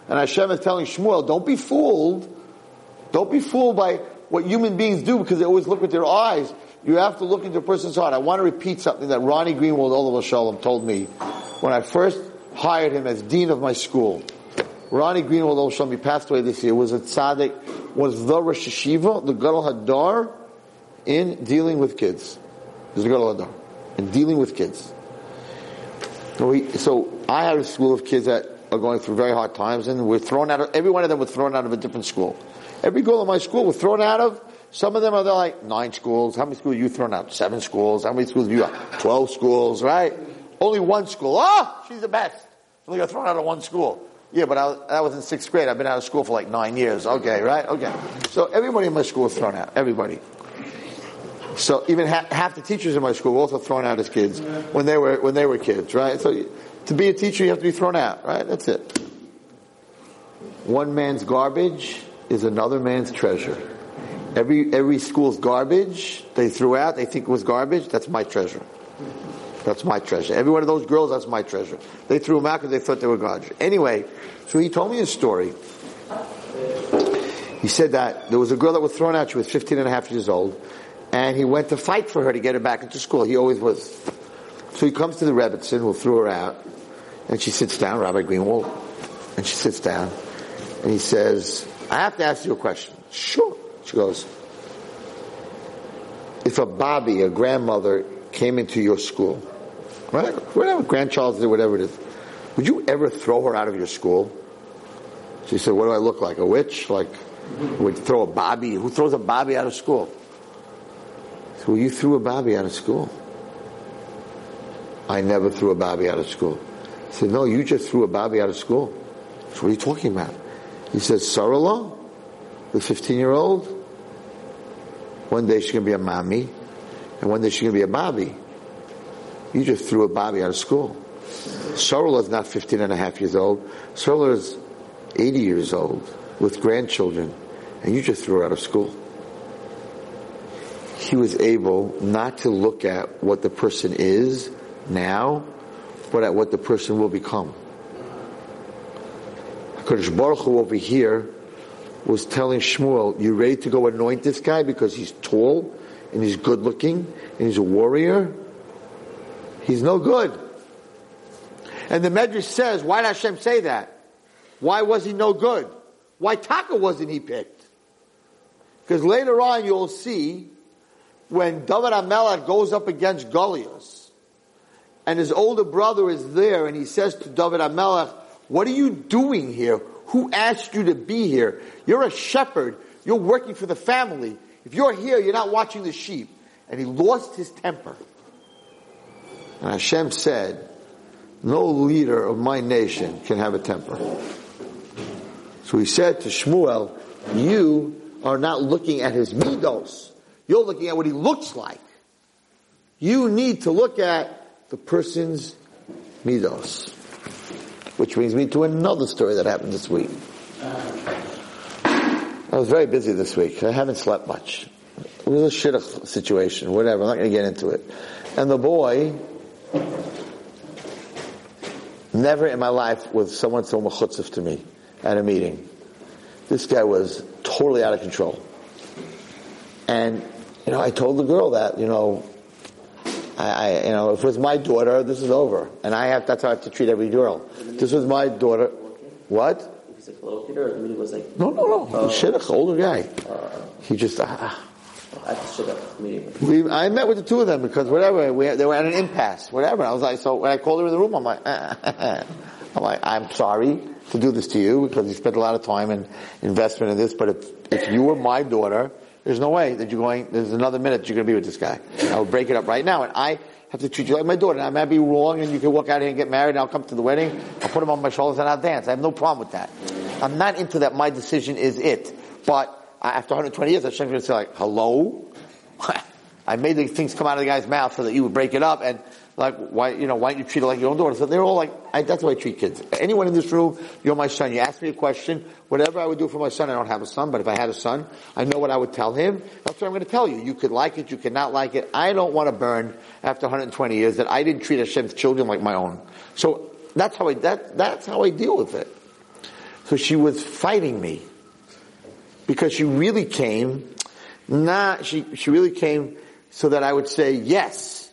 And Hashem is telling Shmuel, don't be fooled. Don't be fooled by what human beings do because they always look with their eyes. You have to look into a person's heart. I want to repeat something that Ronnie Greenwald, Olav Shalom, told me when I first hired him as dean of my school. Ronnie Greenwald, Olav Shalom, he passed away this year, was a tzaddik, was the Rosh Hashiva, the Gadol Hadar, in dealing with kids. He was the Gadol Hadar, in dealing with kids. So, so I had a school of kids that are going through very hard times, and we're thrown out of, every one of them was thrown out of a different school. Every girl in my school was thrown out of, some of them are like nine schools. How many schools you thrown out? Seven schools. How many schools you got? Twelve schools, right? Only one school. Oh, she's the best. Only got thrown out of one school. Yeah, but I was in sixth grade. I've been out of school for like nine years. Okay, right? Okay. So everybody in my school was thrown out. Everybody. So even ha- half the teachers in my school were also thrown out as kids when they were when they were kids, right? So to be a teacher, you have to be thrown out, right? That's it. One man's garbage is another man's treasure. Every every school's garbage they threw out, they think it was garbage. That's my treasure. That's my treasure. Every one of those girls, that's my treasure. They threw them out because they thought they were garbage. Anyway, so he told me a story. He said that there was a girl that was thrown out. She was 15 and a half years old. And he went to fight for her to get her back into school. He always was. So he comes to the Rebbetzin who threw her out. And she sits down, Rabbi Greenwald. And she sits down. And he says, I have to ask you a question. Sure. She goes, if a Bobby, a grandmother, came into your school, right? Whatever, grandchild, whatever it is, would you ever throw her out of your school? She said, what do I look like? A witch? Like, would throw a Bobby? Who throws a Bobby out of school? So well, you threw a Bobby out of school. I never threw a Bobby out of school. I said, no, you just threw a Bobby out of school. So what are you talking about? He said, Sarala, the 15 year old, one day she's going to be a mommy, and one day she's going to be a Bobby. You just threw a Bobby out of school. Sarala is not 15 and a half years old. Sarala is 80 years old with grandchildren, and you just threw her out of school. He was able not to look at what the person is now, but at what the person will become. Kodesh Baruch Hu over here was telling Shmuel, you ready to go anoint this guy because he's tall and he's good looking and he's a warrior? He's no good. And the Medrash says, why did Hashem say that? Why was he no good? Why Taka wasn't he picked? Because later on you'll see when David HaMelech goes up against Goliath and his older brother is there and he says to David HaMelech, what are you doing here? Who asked you to be here? You're a shepherd. You're working for the family. If you're here, you're not watching the sheep. and he lost his temper. And Hashem said, no leader of my nation can have a temper. So he said to Shmuel, you are not looking at his midos. You're looking at what he looks like. You need to look at the person's midos. Which brings me to another story that happened this week. I was very busy this week. I haven't slept much. It was a shidduch situation, whatever. I'm not going to get into it. And the boy, never in my life was someone so mechutzif to me at a meeting. This guy was totally out of control. And, you know, I told the girl that, you know, I, I, you know, if it was my daughter, this is over. And I have, that's how I have to treat every girl. This was my daughter. What? Was it colloquial or meeting was like No, no, no. Oh. Shidduch, older guy. He just, ah. at the shidduch meeting? We, I met with the two of them because whatever, we, they were at an impasse, whatever. I was like, so when I called her in the room, I'm like, <laughs> I'm like, I'm sorry to do this to you because you spent a lot of time and investment in this, but if, if you were my daughter, there's no way that you're going, there's another minute that you're going to be with this guy. I would break it up right now and I have to treat you like my daughter. I might be wrong and you can walk out here and get married and I'll come to the wedding, I'll put him on my shoulders and I'll dance. I have no problem with that. I'm not into that my decision is it. But after 120 years, Hashem's going to say like, hello? <laughs> I made the things come out of the guy's mouth so that you would break it up and like why you know why don't you treat it like your own daughter? So they're all like I, that's the way I treat kids. Anyone in this room, you're my son. You ask me a question, whatever I would do for my son. I don't have a son, but if I had a son, I know what I would tell him. That's what I'm going to tell you. You could like it, you could not like it. I don't want to burn after 120 years that I didn't treat Hashem's children like my own. So that's how I that that's how I deal with it. So she was fighting me because she really came. Not she she really came so that I would say yes.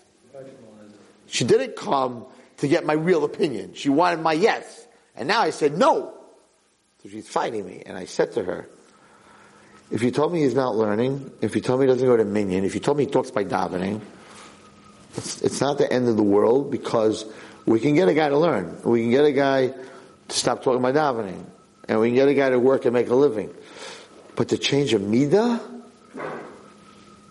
She didn't come to get my real opinion. She wanted my yes. And now I said no. So she's fighting me. And I said to her, if you told me he's not learning, if you told me he doesn't go to Minyan, if you told me he talks by davening, it's, it's not the end of the world because we can get a guy to learn. We can get a guy to stop talking by davening. And we can get a guy to work and make a living. But to change a midah,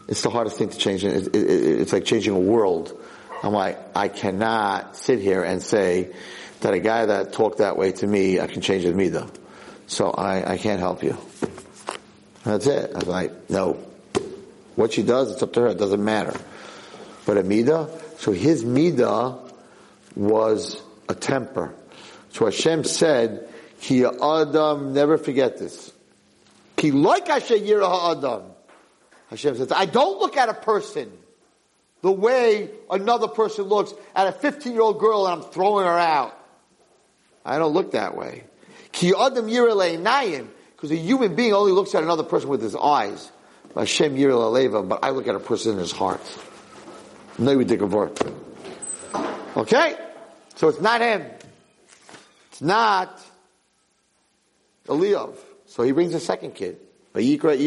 it's the hardest thing to change. It, it, it, it's like changing a world. I'm like, I cannot sit here and say that a guy that talked that way to me, I can change his midah. So I, I can't help you. That's it. I was like, no. What she does, it's up to her. It doesn't matter. But a midah, so his midah was a temper. So Hashem said, Ki Adam, never forget this. Ki like Hashem Adam. Hashem says, I don't look at a person the way another person looks at a 15 year old girl and I'm throwing her out. I don't look that way. Ki Adam nayim, because a human being only looks at another person with his eyes. Hashem but I look at a person in his heart. No, we. Okay? So it's not him. It's not Eliyav. So he brings a second kid. He brings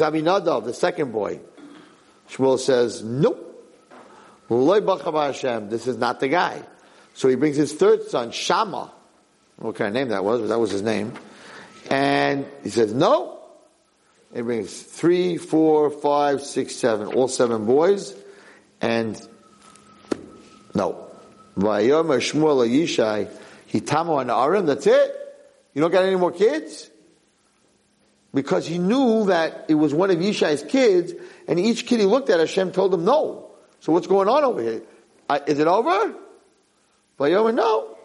Abinadav, the second boy. Shmuel says, nope. Hashem. This is not the guy. So he brings his third son, Shama. What kind of name that was, but that was his name. And he says, no. He brings three, four, five, six, seven, all seven boys. And no. Vayomer Shmuel Yishai, Hitamo and Arim, that's it? You don't got any more kids? Because he knew that it was one of Yishai's kids, and each kid he looked at, Hashem told him no. So what's going on over here? Uh, is it over? Vayomer, no.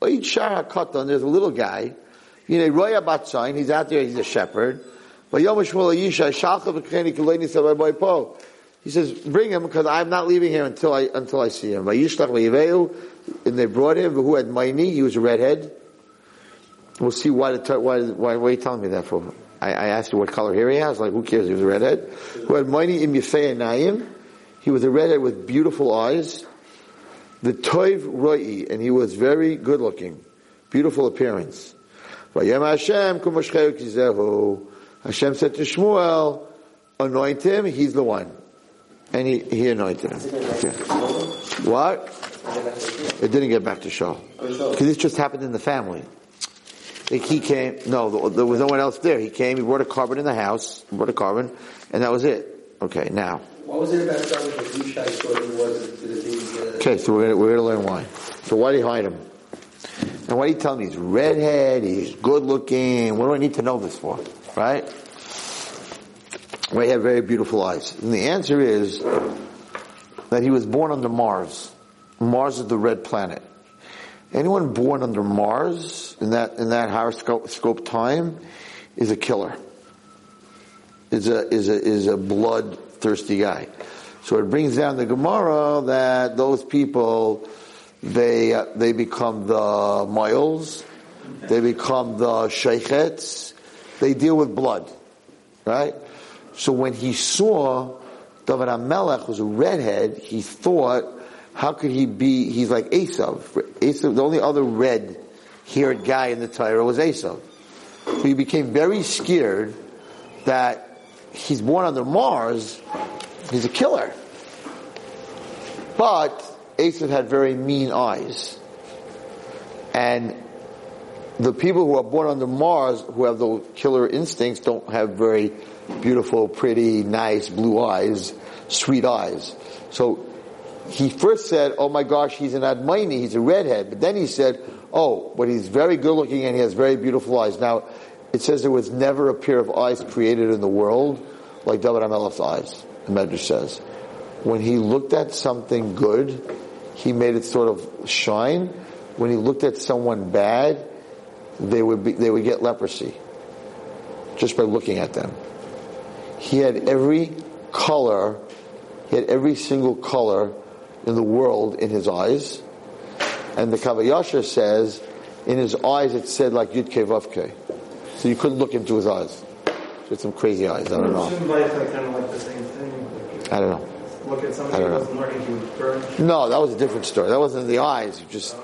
Shara Katan, there's a little guy. You know, Roya Batzain, he's out there, he's a shepherd. Vayomer Shmuel Yishai, Shalcha v'keni kuleni sabai po. He says, bring him because I'm not leaving here until I, until I see him. And they brought him, who had Maini, he was a redhead. We'll see why, the, why, why, why are you telling me that for? I, I asked him what color hair he has, like who cares, he was a redhead. Who had Maini im Nayim, he was a redhead with beautiful eyes. The Toiv Roi, and he was very good looking, beautiful appearance. Hashem said to Shmuel, anoint him, he's the one. And he, he anointed him. Okay. What? It didn't get back to Shaul. Because this just happened in the family. He came, no, there was no one else there. He came, he brought a korban in the house, brought a korban, and that was it. Okay, now. What was it about the thought he was to the Okay, so we're gonna, we're gonna learn why. So why did he hide him? And why did he tell me he's redhead, he's good looking, what do I need to know this for? Right? Why he had very beautiful eyes? And the answer is that he was born under Mars. Mars is the red planet. Anyone born under Mars in that in that horoscope time is a killer. Is a is a is a bloodthirsty guy. So it brings down the Gemara that those people they uh, they become the miles, they become the shochets, they deal with blood, right? So when he saw David HaMelech was a redhead, he thought, how could he be, he's like Esav. Esav, the only other red-haired guy in the Torah was Esav. So he became very scared that he's born under Mars, he's a killer. But Esav had very mean eyes. And the people who are born under Mars, who have those killer instincts, don't have very beautiful, pretty, nice blue eyes, sweet eyes. So he first said, oh my gosh, he's an Admaini, he's a redhead. But then he said, oh, but he's very good looking and he has very beautiful eyes. Now, it says there was never a pair of eyes created in the world like David HaMelech's eyes, the Medrash says. When he looked at something good, he made it sort of shine. When he looked at someone bad, they would be, they would get leprosy just by looking at them. He had every color, he had every single color in the world in his eyes. And the Kav HaYashar says, in his eyes it said like Yud Ke Vav Ke. So you couldn't look into his eyes. He had some crazy eyes, I don't know. Shouldn't life like kind of like the same thing? I don't know. Look at I somebody don't who know. wasn't learning burn. No, that was a different story. That wasn't in the eyes. You Just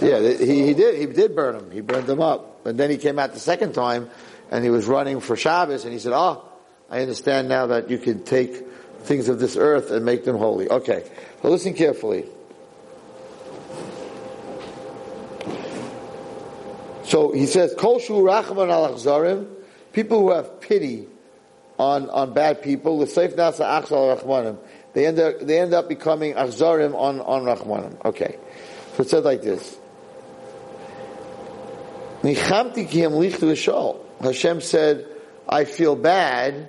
yeah, he, he did he did burn them. He burned them up, and then he came out the second time, and he was running for Shabbos, and he said, "Oh, I understand now that you can take things of this earth and make them holy." Okay, so listen carefully. So he says, "Kol shu rachman al achzarim," people who have pity on on bad people, l'seif nasa achzal rachmanim. They end up they end up becoming achzarim on on rachmanim. Okay, so it said like this. Nichamti ki lichtu. Hashem said, "I feel bad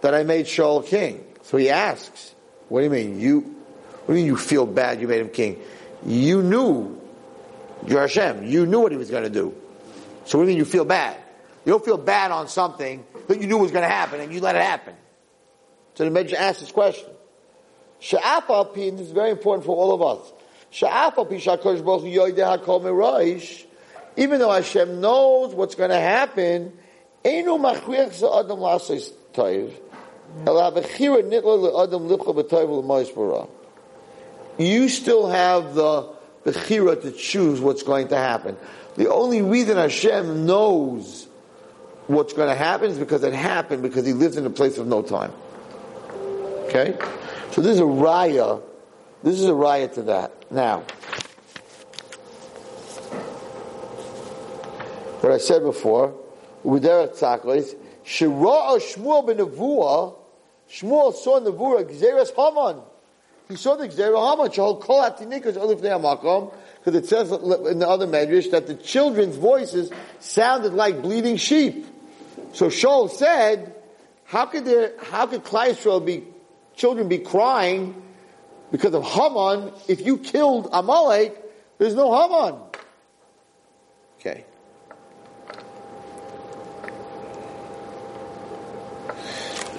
that I made Shaul king." So he asks, "What do you mean? You? What do you mean you feel bad? You made him king? You knew." You're Hashem. You knew what he was going to do. So what do you mean you feel bad? You don't feel bad on something that you knew was going to happen and you let it happen. So the Medrash asks this question. And this is very important for all of us. Even though Hashem knows what's going to happen, einu machriach za'adam la'asais You still have the the chira to choose what's going to happen. The only reason Hashem knows what's going to happen is because it happened because He lives in a place of no time. Okay, so this is a raya. This is a raya to that. Now, what I said before, Tzakos, Shira'a Shmuel ben Shmuel saw in Nevuah Gzeres Haman. He saw the Gzera Haman, Shahol Kol Atinikas Olif Makom, because it says in the other medrash that the children's voices sounded like bleating sheep. So Shaul said, how could there, how could Klal Yisrael be, children be crying because of Haman if you killed Amalek, there's no Haman. Okay.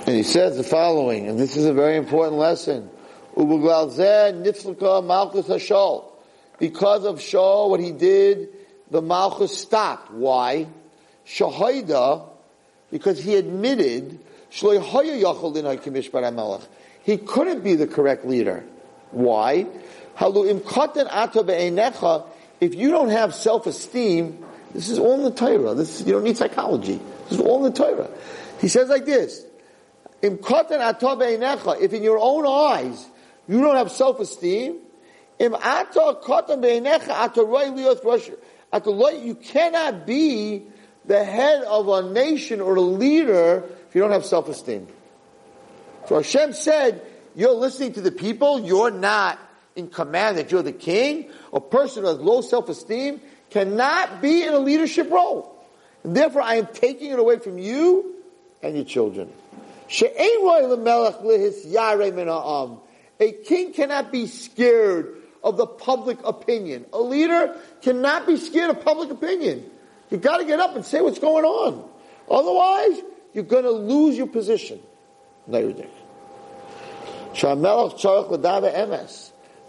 And he says the following, and this is a very important lesson. Because of Shaul, what he did, the Malchus stopped. Why? Shahida, because he admitted he couldn't be the correct leader. Why? If you don't have self-esteem, this is all in the Torah. This is, you don't need psychology. This is all in the Torah. He says like this: If in your own eyes you don't have self-esteem, you cannot be the head of a nation or a leader if you don't have self-esteem. So Hashem said, you're listening to the people, you're not in command that you're the king. A person has low self-esteem cannot be in a leadership role. And therefore I am taking it away from you and your children. A king cannot be scared of the public opinion. A leader cannot be scared of public opinion. You gotta get up and say what's going on. Otherwise, you're gonna lose your position.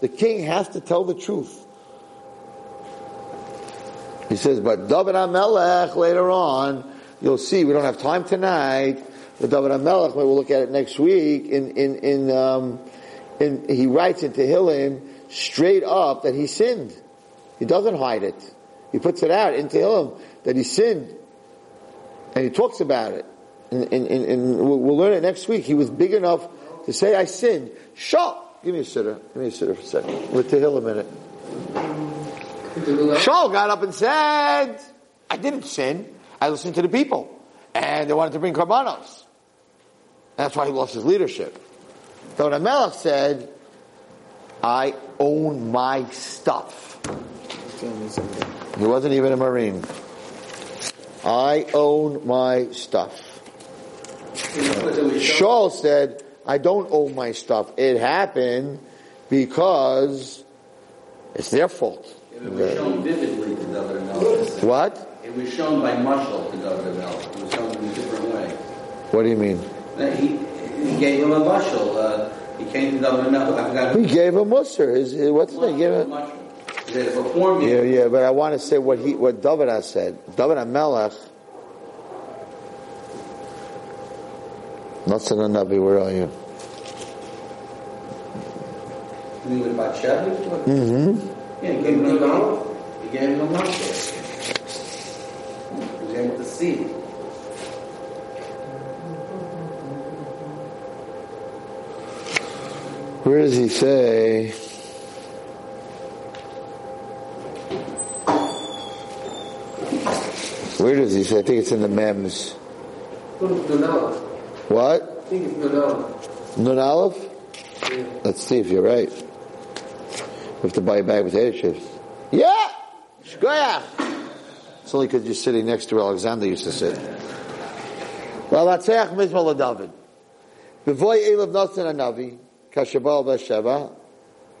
The king has to tell the truth. He says, but David HaMelech later on, you'll see, we don't have time tonight, but David HaMelech, we'll look at it next week, in, in, in, um, in he writes into Tehillim straight up that he sinned. He doesn't hide it. He puts it out into Tehillim that he sinned. And he talks about it. And, and, and, and we'll learn it next week. He was big enough to say, I sinned. Shaul, give me a sitter. Give me a sitter for a second. With Tehillim a minute. Shaul got up and said, I didn't sin. I listened to the people. And they wanted to bring karbanos. That's why he lost his leadership. David HaMelech said, I own my stuff. He wasn't even a Marine. I own my stuff. Shaul said, I don't own my stuff. It happened because it's their fault. It was shown vividly to. What? It was shown by mashal to David HaMelech. It was shown in a different way. What do you mean? He, he gave him a mashal. Uh, he came to David HaMelech. I forgot. He gave him Musser. His, his, what's his name? He gave him- mashal. He said, perform Yeah, yeah, but I want to say what he, what David said. David Melech. HaMelech, Nassan Nabi, where are you? You mean with Bathsheba? Mm-hmm. Yeah, he gave him a He gave him a mashal. He was able to see. Where does he say? Where does he say? I think it's in the Mems. What? I think it's Nun Aleph. Nun Aleph? Let's see if you're right. We have to buy a bag with potato chips. Yeah! Shkoyach! It's only because you're sitting next to where Alexander used to sit. Well, Latzeach Mizmal David. Bevoy Elav Natsan Anavi, Kashabal Basheva,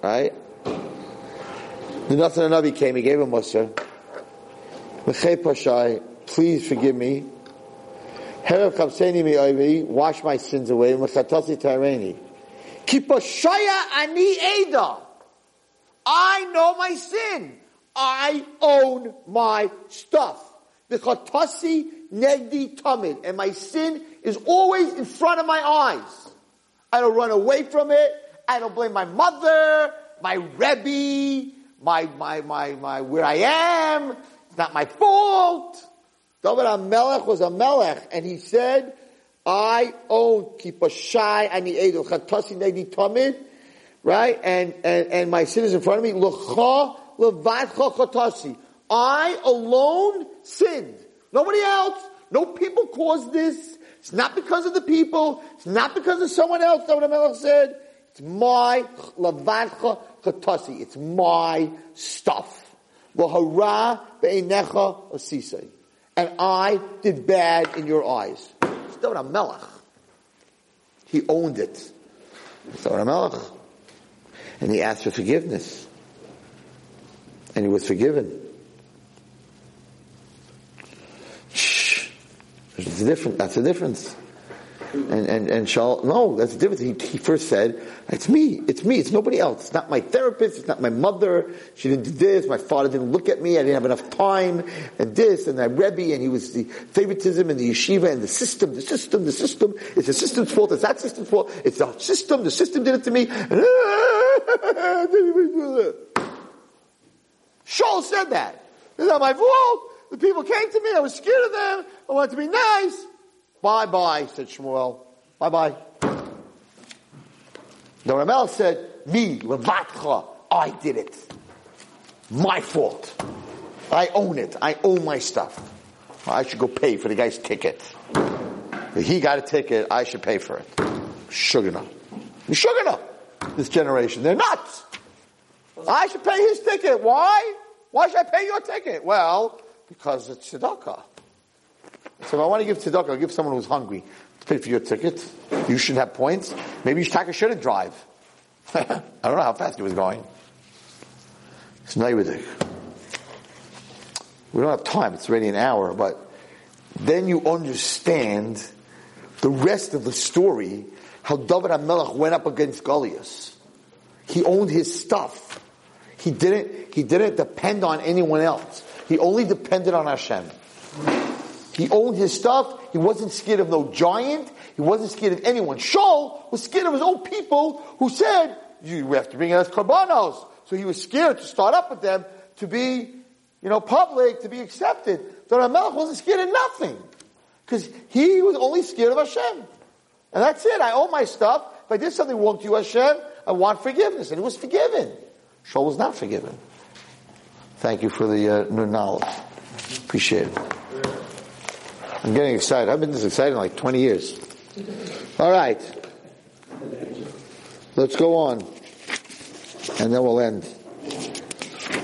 right? The Natsan Anavi came, he gave him. Mechei Pashai, please forgive me. Herav Kapseni Mi wash my sins away. Mechatasi Tareni. Kipashaya Ani Eda. I know my sin. I own my stuff. The chatasi negdi tamid, and my sin is always in front of my eyes. I don't run away from it. I don't blame my mother, my rebbe, my my my my where I am. It's not my fault. David HaMelech was a melech, and he said, "I own kipashai ani edel chatasi negdi tamid." right? And, and, and my sin is in front of me. L'cha levatcha chatasi. I alone sinned. Nobody else. No people caused this. It's not because of the people. It's not because of someone else. David HaMelech said, it's my levatcha chatasi. It's my stuff. L'hara be'enecha asisei. And I did bad in your eyes. It's David HaMelech. He owned it. It's David HaMelech and he asked for forgiveness. And he was forgiven. It's different. That's the difference. And, and, and Shaul, no, that's the difference. He, he first said, it's me, it's me, it's nobody else. It's not my therapist, it's not my mother, she didn't do this, my father didn't look at me, I didn't have enough time, and this, and that Rebbe, and he was the favoritism and the yeshiva and the system, the system, the system, it's the system's fault, it's that system's fault, it's the system, the system did it to me, <laughs> Shaul said that. It's not my fault. The people came to me, I was scared of them, I wanted to be nice. Bye bye, said Shmuel. Bye bye. The Ramel said, me, Levatcha, I did it. My fault. I own it. I own my stuff. I should go pay for the guy's ticket. If he got a ticket, I should pay for it. Sugar no. Sugar no. This generation, they're nuts. I should pay his ticket. Why? Why should I pay your ticket? Well, because it's tzedakah. So if I want to give tzedakah, I'll give someone who's hungry to pay for your ticket. You should have points. Maybe Shtaka shouldn't drive. <laughs> I don't know how fast he was going. It's neighborhood. We don't have time. It's already an hour, but then you understand the rest of the story, how David HaMelech went up against Goliath. He owned his stuff. He didn't, he didn't depend on anyone else. He only depended on Hashem. He owned his stuff. He wasn't scared of no giant. He wasn't scared of anyone. Shaul was scared of his own people who said, you have to bring us korbanos. So he was scared to start up with them to be, you know, public, to be accepted. So Melech wasn't scared of nothing. Because he was only scared of Hashem. And that's it. I own my stuff. If I did something wrong to you, Hashem, I want forgiveness. And he was forgiven. Shaul was not forgiven. Thank you for the uh, new knowledge. Appreciate it. I'm getting excited. I've been this excited in like 20 years. All right. Let's go on. And then we'll end.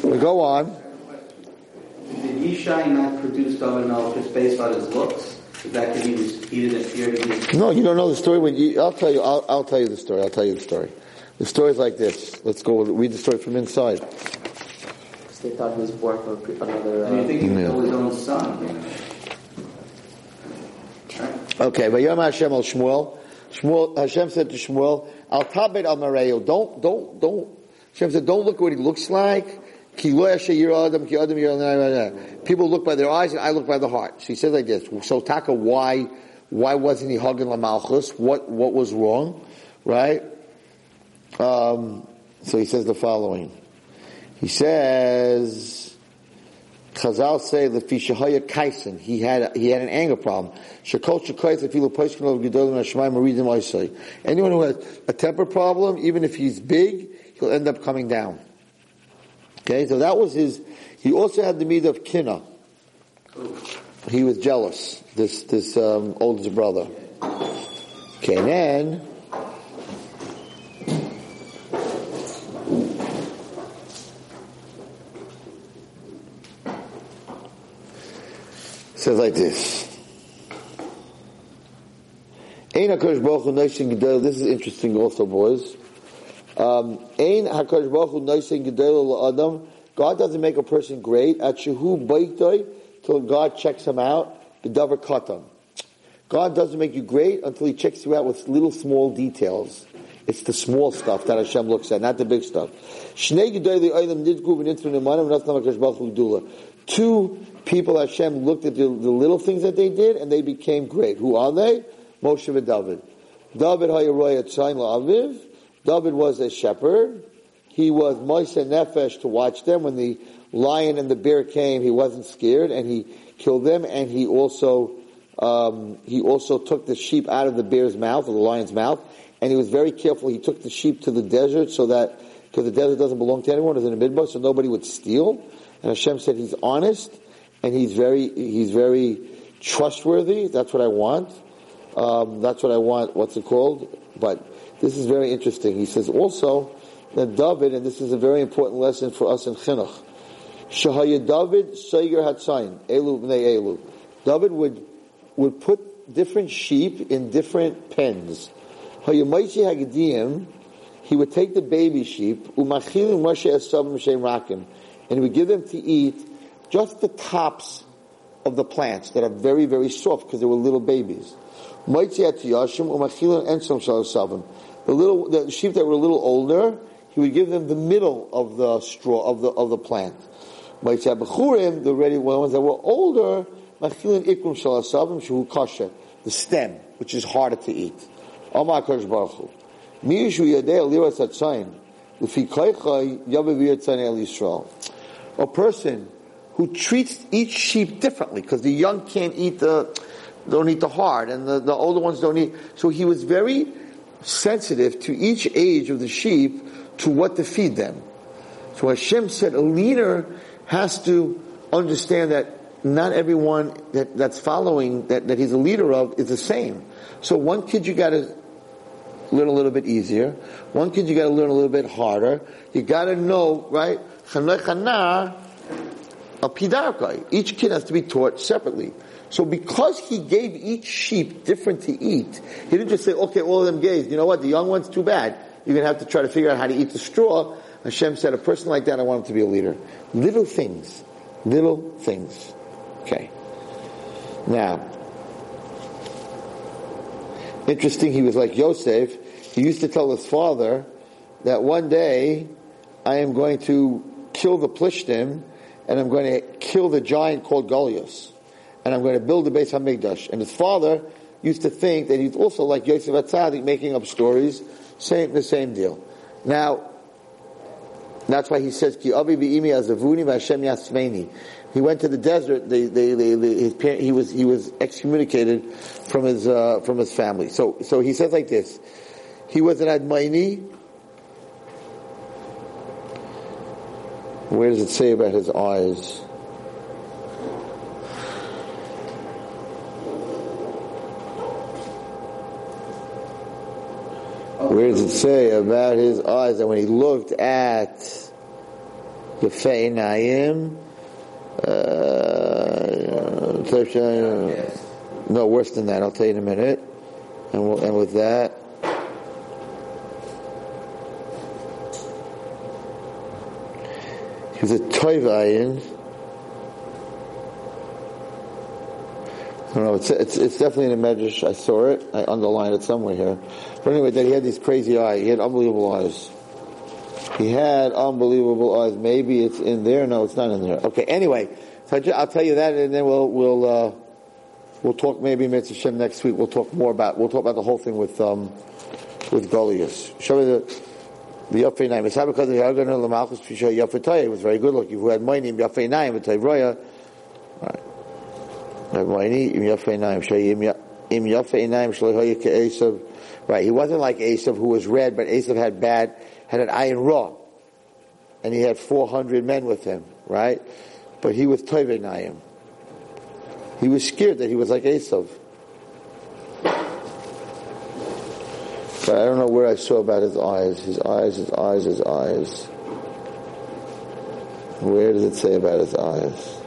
We go on. Did Yishai not produce David just based on his looks? That he was he didn't appear to be? No, you don't know the story. When you, I'll tell you. I'll, I'll tell you the story. I'll tell you the story. The story's like this. Let's go read the story from inside. They thought he was born from another. Uh, and you think he was his own son? Okay, but Yom Hashem al Shmuel. Shmuel Hashem said to Shmuel, "Al tabed al mareo. Don't, don't, don't." Hashem said, "Don't look what he looks like." People look by their eyes, and I look by the heart. So he says like this. So Taka, why, why wasn't he hugging the Malchus? What, what was wrong, right? Um, so he says the following. He says, Chazal say the Fishahaya Kaisen. He had he had an anger problem. Anyone who has a temper problem, even if he's big, he'll end up coming down. Okay, so that was his. He also had the meat of kina. He was jealous. This this um, oldest brother. Okay, then says like this. This is interesting also, boys. Um, God doesn't make a person great at shehu till God checks him out. B'davar katam. God doesn't make you great until He checks you out with little small details. It's the small stuff that Hashem looks at, not the big stuff. Two people Hashem looked at the, the, little things that they did and they became great. Who are they? Moshe and David. David Aviv. David was a shepherd. He was moser nefesh to watch them. When the lion and the bear came, he wasn't scared and he killed them and he also, um, he also took the sheep out of the bear's mouth or the lion's mouth and he was very careful. He took the sheep to the desert so that, because the desert doesn't belong to anyone, it's in the midbar, so nobody would steal. And Hashem said he's honest and he's very he's very trustworthy. That's what I want. Um, that's what I want. What's it called? But this is very interesting. He says also that David, and this is a very important lesson for us in Chinuch. Shahaya David Sayer Hatzayin Elu Bnei Elu. David would would put different sheep in different pens. Hayamaisi Hagadim. He would take the baby sheep, umachilim Moshe Esavim Shem Rakim, and he would give them to eat just the tops of the plants that are very, very soft because they were little babies. The little, the sheep that were a little older, he would give them the middle of the straw, of the, of the plant. The ready ones that were older, the stem, which is harder to eat. A person who treats each sheep differently because the young can't eat the don't eat the hard and the, the older ones don't eat. So he was very sensitive to each age of the sheep to what to feed them. So Hashem said a leader has to understand that not everyone that, that's following, that, that he's a leader of, is the same. So one kid you gotta learn a little bit easier. One kid you gotta learn a little bit harder. You gotta know, right? Each kid has to be taught separately. So because he gave each sheep different to eat, he didn't just say, okay, all of them gays. You know what? The young one's too bad. You're gonna have to try to figure out how to eat the straw. Hashem said, a person like that, I want him to be a leader. Little things. Little things. Okay. Now, interesting, he was like Yosef. He used to tell his father that one day I am going to kill the Plishtim and I'm going to kill the giant called Goliath. And I'm going to build the Beis Hamikdash. And his father used to think that he's also like Yosef Atzadik making up stories, saying the same deal. Now, that's why he says, Ki avi bi'imi azavuni v'Hashem yasveni. He went to the desert. They, they, they, they his parent, he was he was excommunicated from his uh, from his family. So so he says like this. He was an admaini. Where does it say about his eyes? Where does it say about his eyes that when he looked at the Nayim, uh, no, worse than that. I'll tell you in a minute. And, we'll, and with that, was a Toivayin. I don't know. It's, it's, it's definitely in the Medrash. I saw it. I underlined it somewhere here. But anyway, that he had these crazy eyes. He had unbelievable eyes. He had unbelievable eyes. Maybe it's in there. No, it's not in there. Okay. Anyway, so I will tell you that, and then we'll we'll uh, we'll talk maybe Mitzvah Shem next week. We'll talk more about we'll talk about the whole thing with um with Goliath. Show me the the Yafei Naim. It's how because the Yagan and Lamalchus Fisha Yafei was very good looking. Who had my name Yafei Naim with Tayroya. Right. Right, he wasn't like Esav who was red, but Esav had bad, had an iron raw. And he had 400 men with him, right? But he was Toivenayim. He was scared that he was like Esav. But I don't know where I saw about his eyes. His eyes, his eyes, his eyes. Where does it say about his eyes?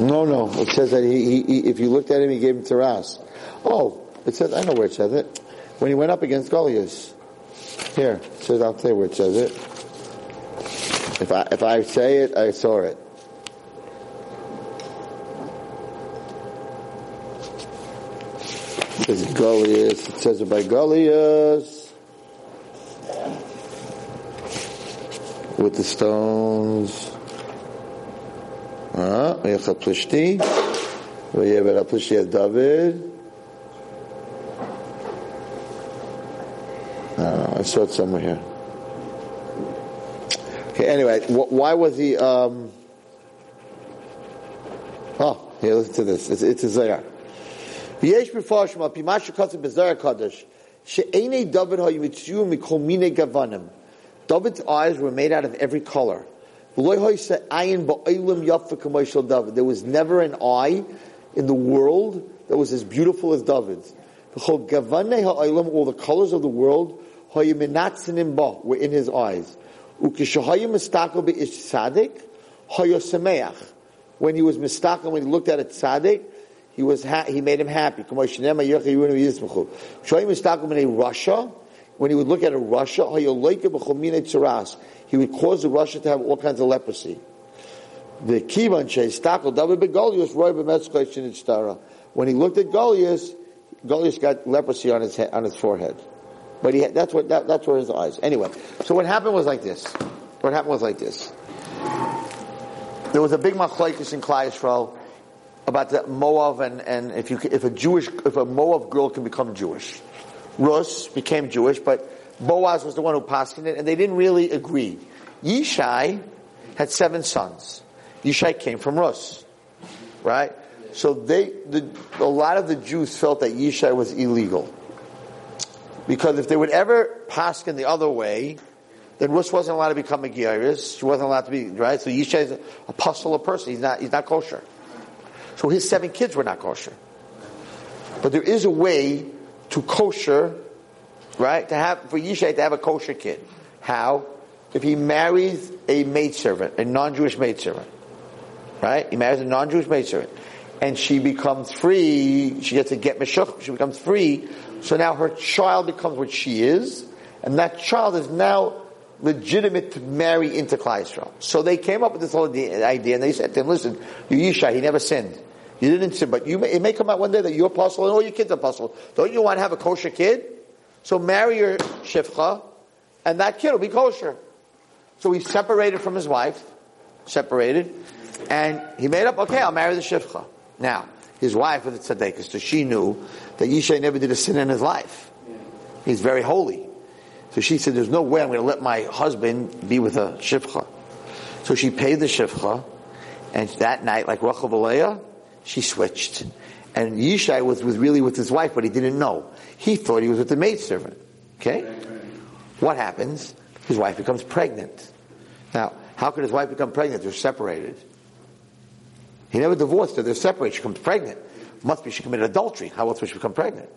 No, no. It says that he, he, he, if you looked at him, he gave him tzaraas. Oh, it says, I know where it says it. When he went up against Goliath. Here, it says, I'll you where it says it. If I, if I say it, I saw it. is Goliath. It says it by Goliath with the stones. Ah, we have a Plishti We have a don't know. I saw it somewhere here. Okay. Anyway, wh- why was he? Um, oh, here. Listen to this. It's, it's a zayar. ויש מפורש על פי מה שכתוב בזוהר הקודש, שעיני דוד היו מצויים מכל מיני גוונים. David's eyes were made out of every color. There was never an eye in the world that was as beautiful as David's. All the colors of the world were in his eyes. When he was mistaken, when he looked at a tzaddik, he was ha- he made him happy. rasha, when he would look at a rasha, he would cause the rasha to have all kinds of leprosy. The Kivan When he looked at Goliath, Goliath got leprosy on his head, on his forehead. But he had, that's what that, that's where his eyes. Anyway, so what happened was like this. What happened was like this. There was a big machlekes in Klal Yisrael about the Moab and, and if you if a Jewish if a Moab girl can become Jewish. Rus became Jewish, but Boaz was the one who passed it, and they didn't really agree. Yishai had seven sons. Yishai came from Rus, right? So they, the, a lot of the Jews felt that Yishai was illegal. Because if they would ever pass in the other way, then Rus wasn't allowed to become a Geiris. She wasn't allowed to be, right? So Yishai is a pustular person. He's not, he's not kosher. So his seven kids were not kosher. But there is a way to kosher, right? To have, for Yishai to have a kosher kid. How? If he marries a maidservant, a non-Jewish maidservant. Right? He marries a non-Jewish maidservant. And she becomes free, she gets to get Meshuch, she becomes free, so now her child becomes what she is, and that child is now legitimate to marry into Klal Yisrael. So they came up with this whole idea, and they said to him, listen, you Yishai, he never sinned. You didn't sin, but you may, it may come out one day that you're apostle and all your kids are apostle. Don't you want to have a kosher kid? So marry your shifcha, and that kid will be kosher. So he separated from his wife, separated, and he made up, okay, I'll marry the shifcha. Now, his wife was a tzaddik, so she knew that Yishai never did a sin in his life. He's very holy. So she said, there's no way I'm going to let my husband be with a shifcha. So she paid the shifcha, and that night, like Rachel she switched. And Yishai was, was really with his wife, but he didn't know. He thought he was with the maidservant. Okay? What happens? His wife becomes pregnant. Now, how could his wife become pregnant? They're separated. He never divorced her. They're separated. She becomes pregnant. Must be she committed adultery. How else would she become pregnant?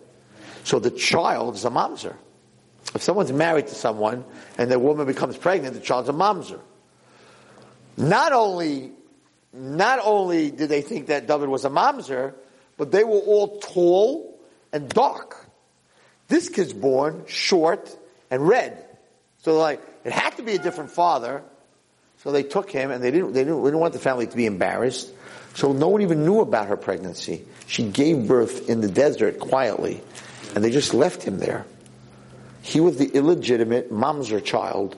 So the child is a mamzer. If someone's married to someone and the woman becomes pregnant, the child's a mamzer. Not only, not only did they think that David was a mamzer, but they were all tall and dark. This kid's born short and red. So like, it had to be a different father. So they took him and they didn't, they didn't, they didn't want the family to be embarrassed. So no one even knew about her pregnancy. She gave birth in the desert quietly and they just left him there. He was the illegitimate mamzer child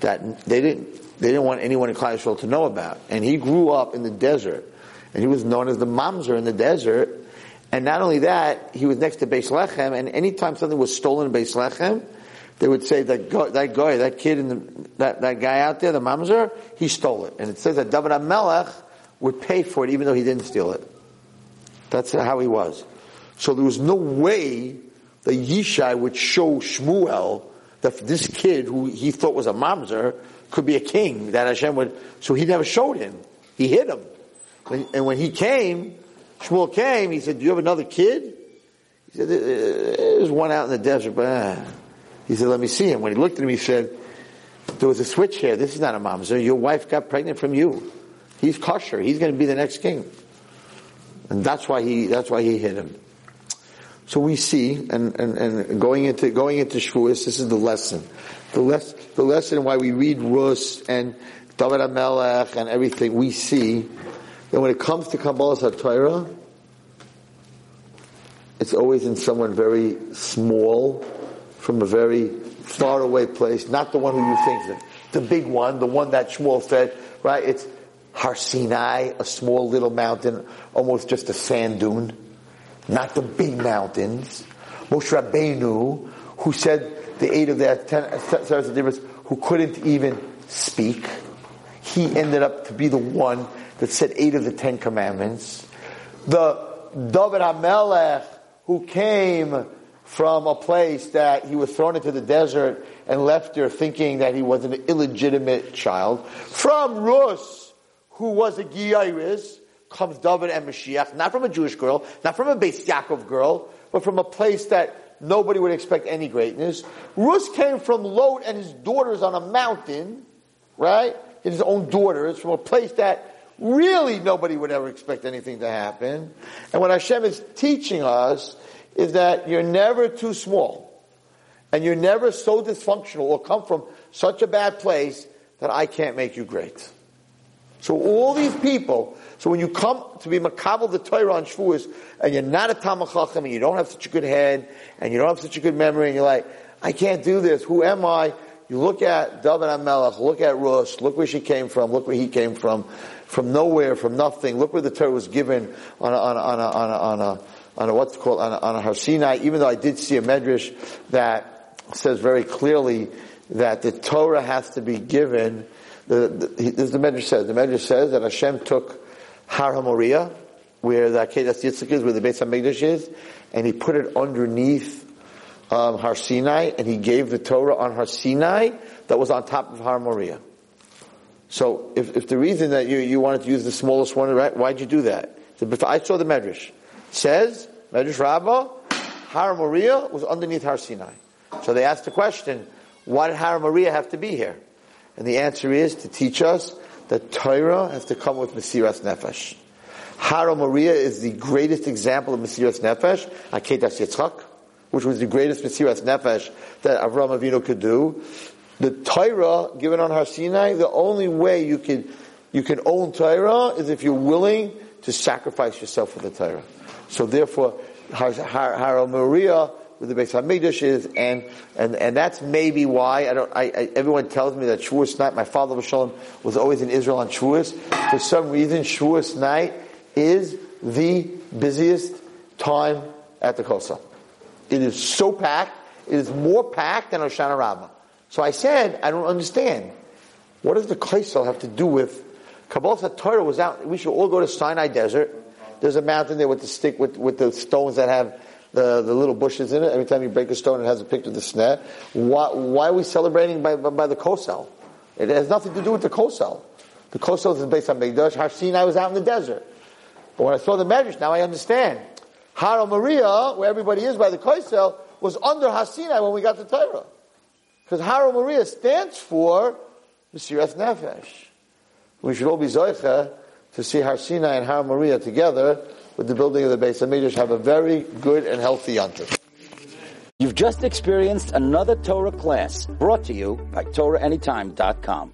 that they didn't, they didn't want anyone in Klal Yisrael to know about. And he grew up in the desert and he was known as the mamzer in the desert. And not only that, he was next to Beis Lechem and anytime something was stolen in Beis Lechem, they would say that guy, that guy, that kid, in the, that, that guy out there, the mamzer, he stole it. And it says that David HaMelech would pay for it even though he didn't steal it. That's how he was. So there was no way that Yishai would show Shmuel that this kid who he thought was a mamzer could be a king, that Hashem would, so he never showed him. He hid him. And when he came, Shmuel came, he said, do you have another kid? He said, there's one out in the desert, but uh. he said, let me see him. When he looked at him, he said, there was a switch here. This is not a mamzer. Your wife got pregnant from you. He's kosher. He's going to be the next king. And that's why he, that's why he hit him. So we see, and, and, and going into, going into Shavuos, this is the lesson. The, less, the lesson why we read Rus and David HaMelech and everything, we see that when it comes to Kabbalah HaTorah, it's always in someone very small, from a very far away place, not the one who you think, the, the big one, the one that Shmuel said, right? It's Har Sinai, a small little mountain, almost just a sand dune, not the big mountains. Moshe Rabbeinu, who said the eight of the ten difference, who couldn't even speak, he ended up to be the one that said eight of the Ten Commandments. The David HaMelech, who came from a place that he was thrown into the desert and left there thinking that he was an illegitimate child. From Rus, who was a Giyaris, comes David and Mashiach, not from a Jewish girl, not from a Beis Yaakov girl, but from a place that nobody would expect any greatness. Rus came from Lot and his daughters on a mountain, right? His own daughters from a place that really nobody would ever expect anything to happen. And what Hashem is teaching us is that you're never too small. And you're never so dysfunctional or come from such a bad place that I can't make you great. So all these people, so when you come to be makabel the Torah on Shavuos, and you're not a Talmud and you don't have such a good head, and you don't have such a good memory, and you're like, I can't do this, who am I? You look at David HaMelech, look at Rus, look where she came from, look where he came from, from nowhere, from nothing, look where the Torah was given on a, on a, on a, on a, on a, on a what's called, on a, on a Har Sinai, even though I did see a medrash that says very clearly that the Torah has to be given the, the, this the Medrash says. The Medrash says that Hashem took Har HaMoriah, where the Akedas Yitzchak is, where the Beis HaMikdash is, and he put it underneath um, Har Sinai, and he gave the Torah on Har Sinai, that was on top of Har Moriah. So if, if the reason that you, you wanted to use the smallest one, right, why'd you do that? I saw the Medrash. Says, Medrash Rabbah, Har Moriah was underneath Har Sinai. So they asked the question, why did Har Moriah have to be here? And the answer is to teach us that Torah has to come with Mesiras Nefesh. Har Moriah is the greatest example of Mesiras Nefesh, Akedas Yitzchak, which was the greatest Mesiras Nefesh that Avram Avinu could do. The Torah given on Har Sinai, the only way you can you can own Torah is if you're willing to sacrifice yourself for the Torah. So therefore, Har, Har, Har Moriah with the Beis Hamikdash is, and and and that's maybe why I don't. I, I everyone tells me that Shavuos night. My father Shalom was always in Israel on Shavuos. For some reason, Shavuos night is the busiest time at the Kosel. It is so packed. It is more packed than Hoshana Rabbah. So I said, I don't understand. What does the Kosel have to do with Kabbalah Torah was out. We should all go to Sinai Desert. There's a mountain there with the stick with, with the stones that have the, the little bushes in it. Every time you break a stone, it has a picture of the sneh. Why, why are we celebrating by, by, by the Kosel? It has nothing to do with the Kosel. The Kosel is based on Mikdash. Har Sinai was out in the desert. But when I saw the Medrash, now I understand. Har Moriah, where everybody is by the Kosel, was under Har Sinai when we got to Torah. Because Har Moriah stands for Mesiras Nefesh. We should all be Zoicha to see Har Sinai and Har Moriah together with the building of the Beis Hamikdash have a very good and healthy yontif. You've just experienced another Torah class brought to you by TorahAnytime.com.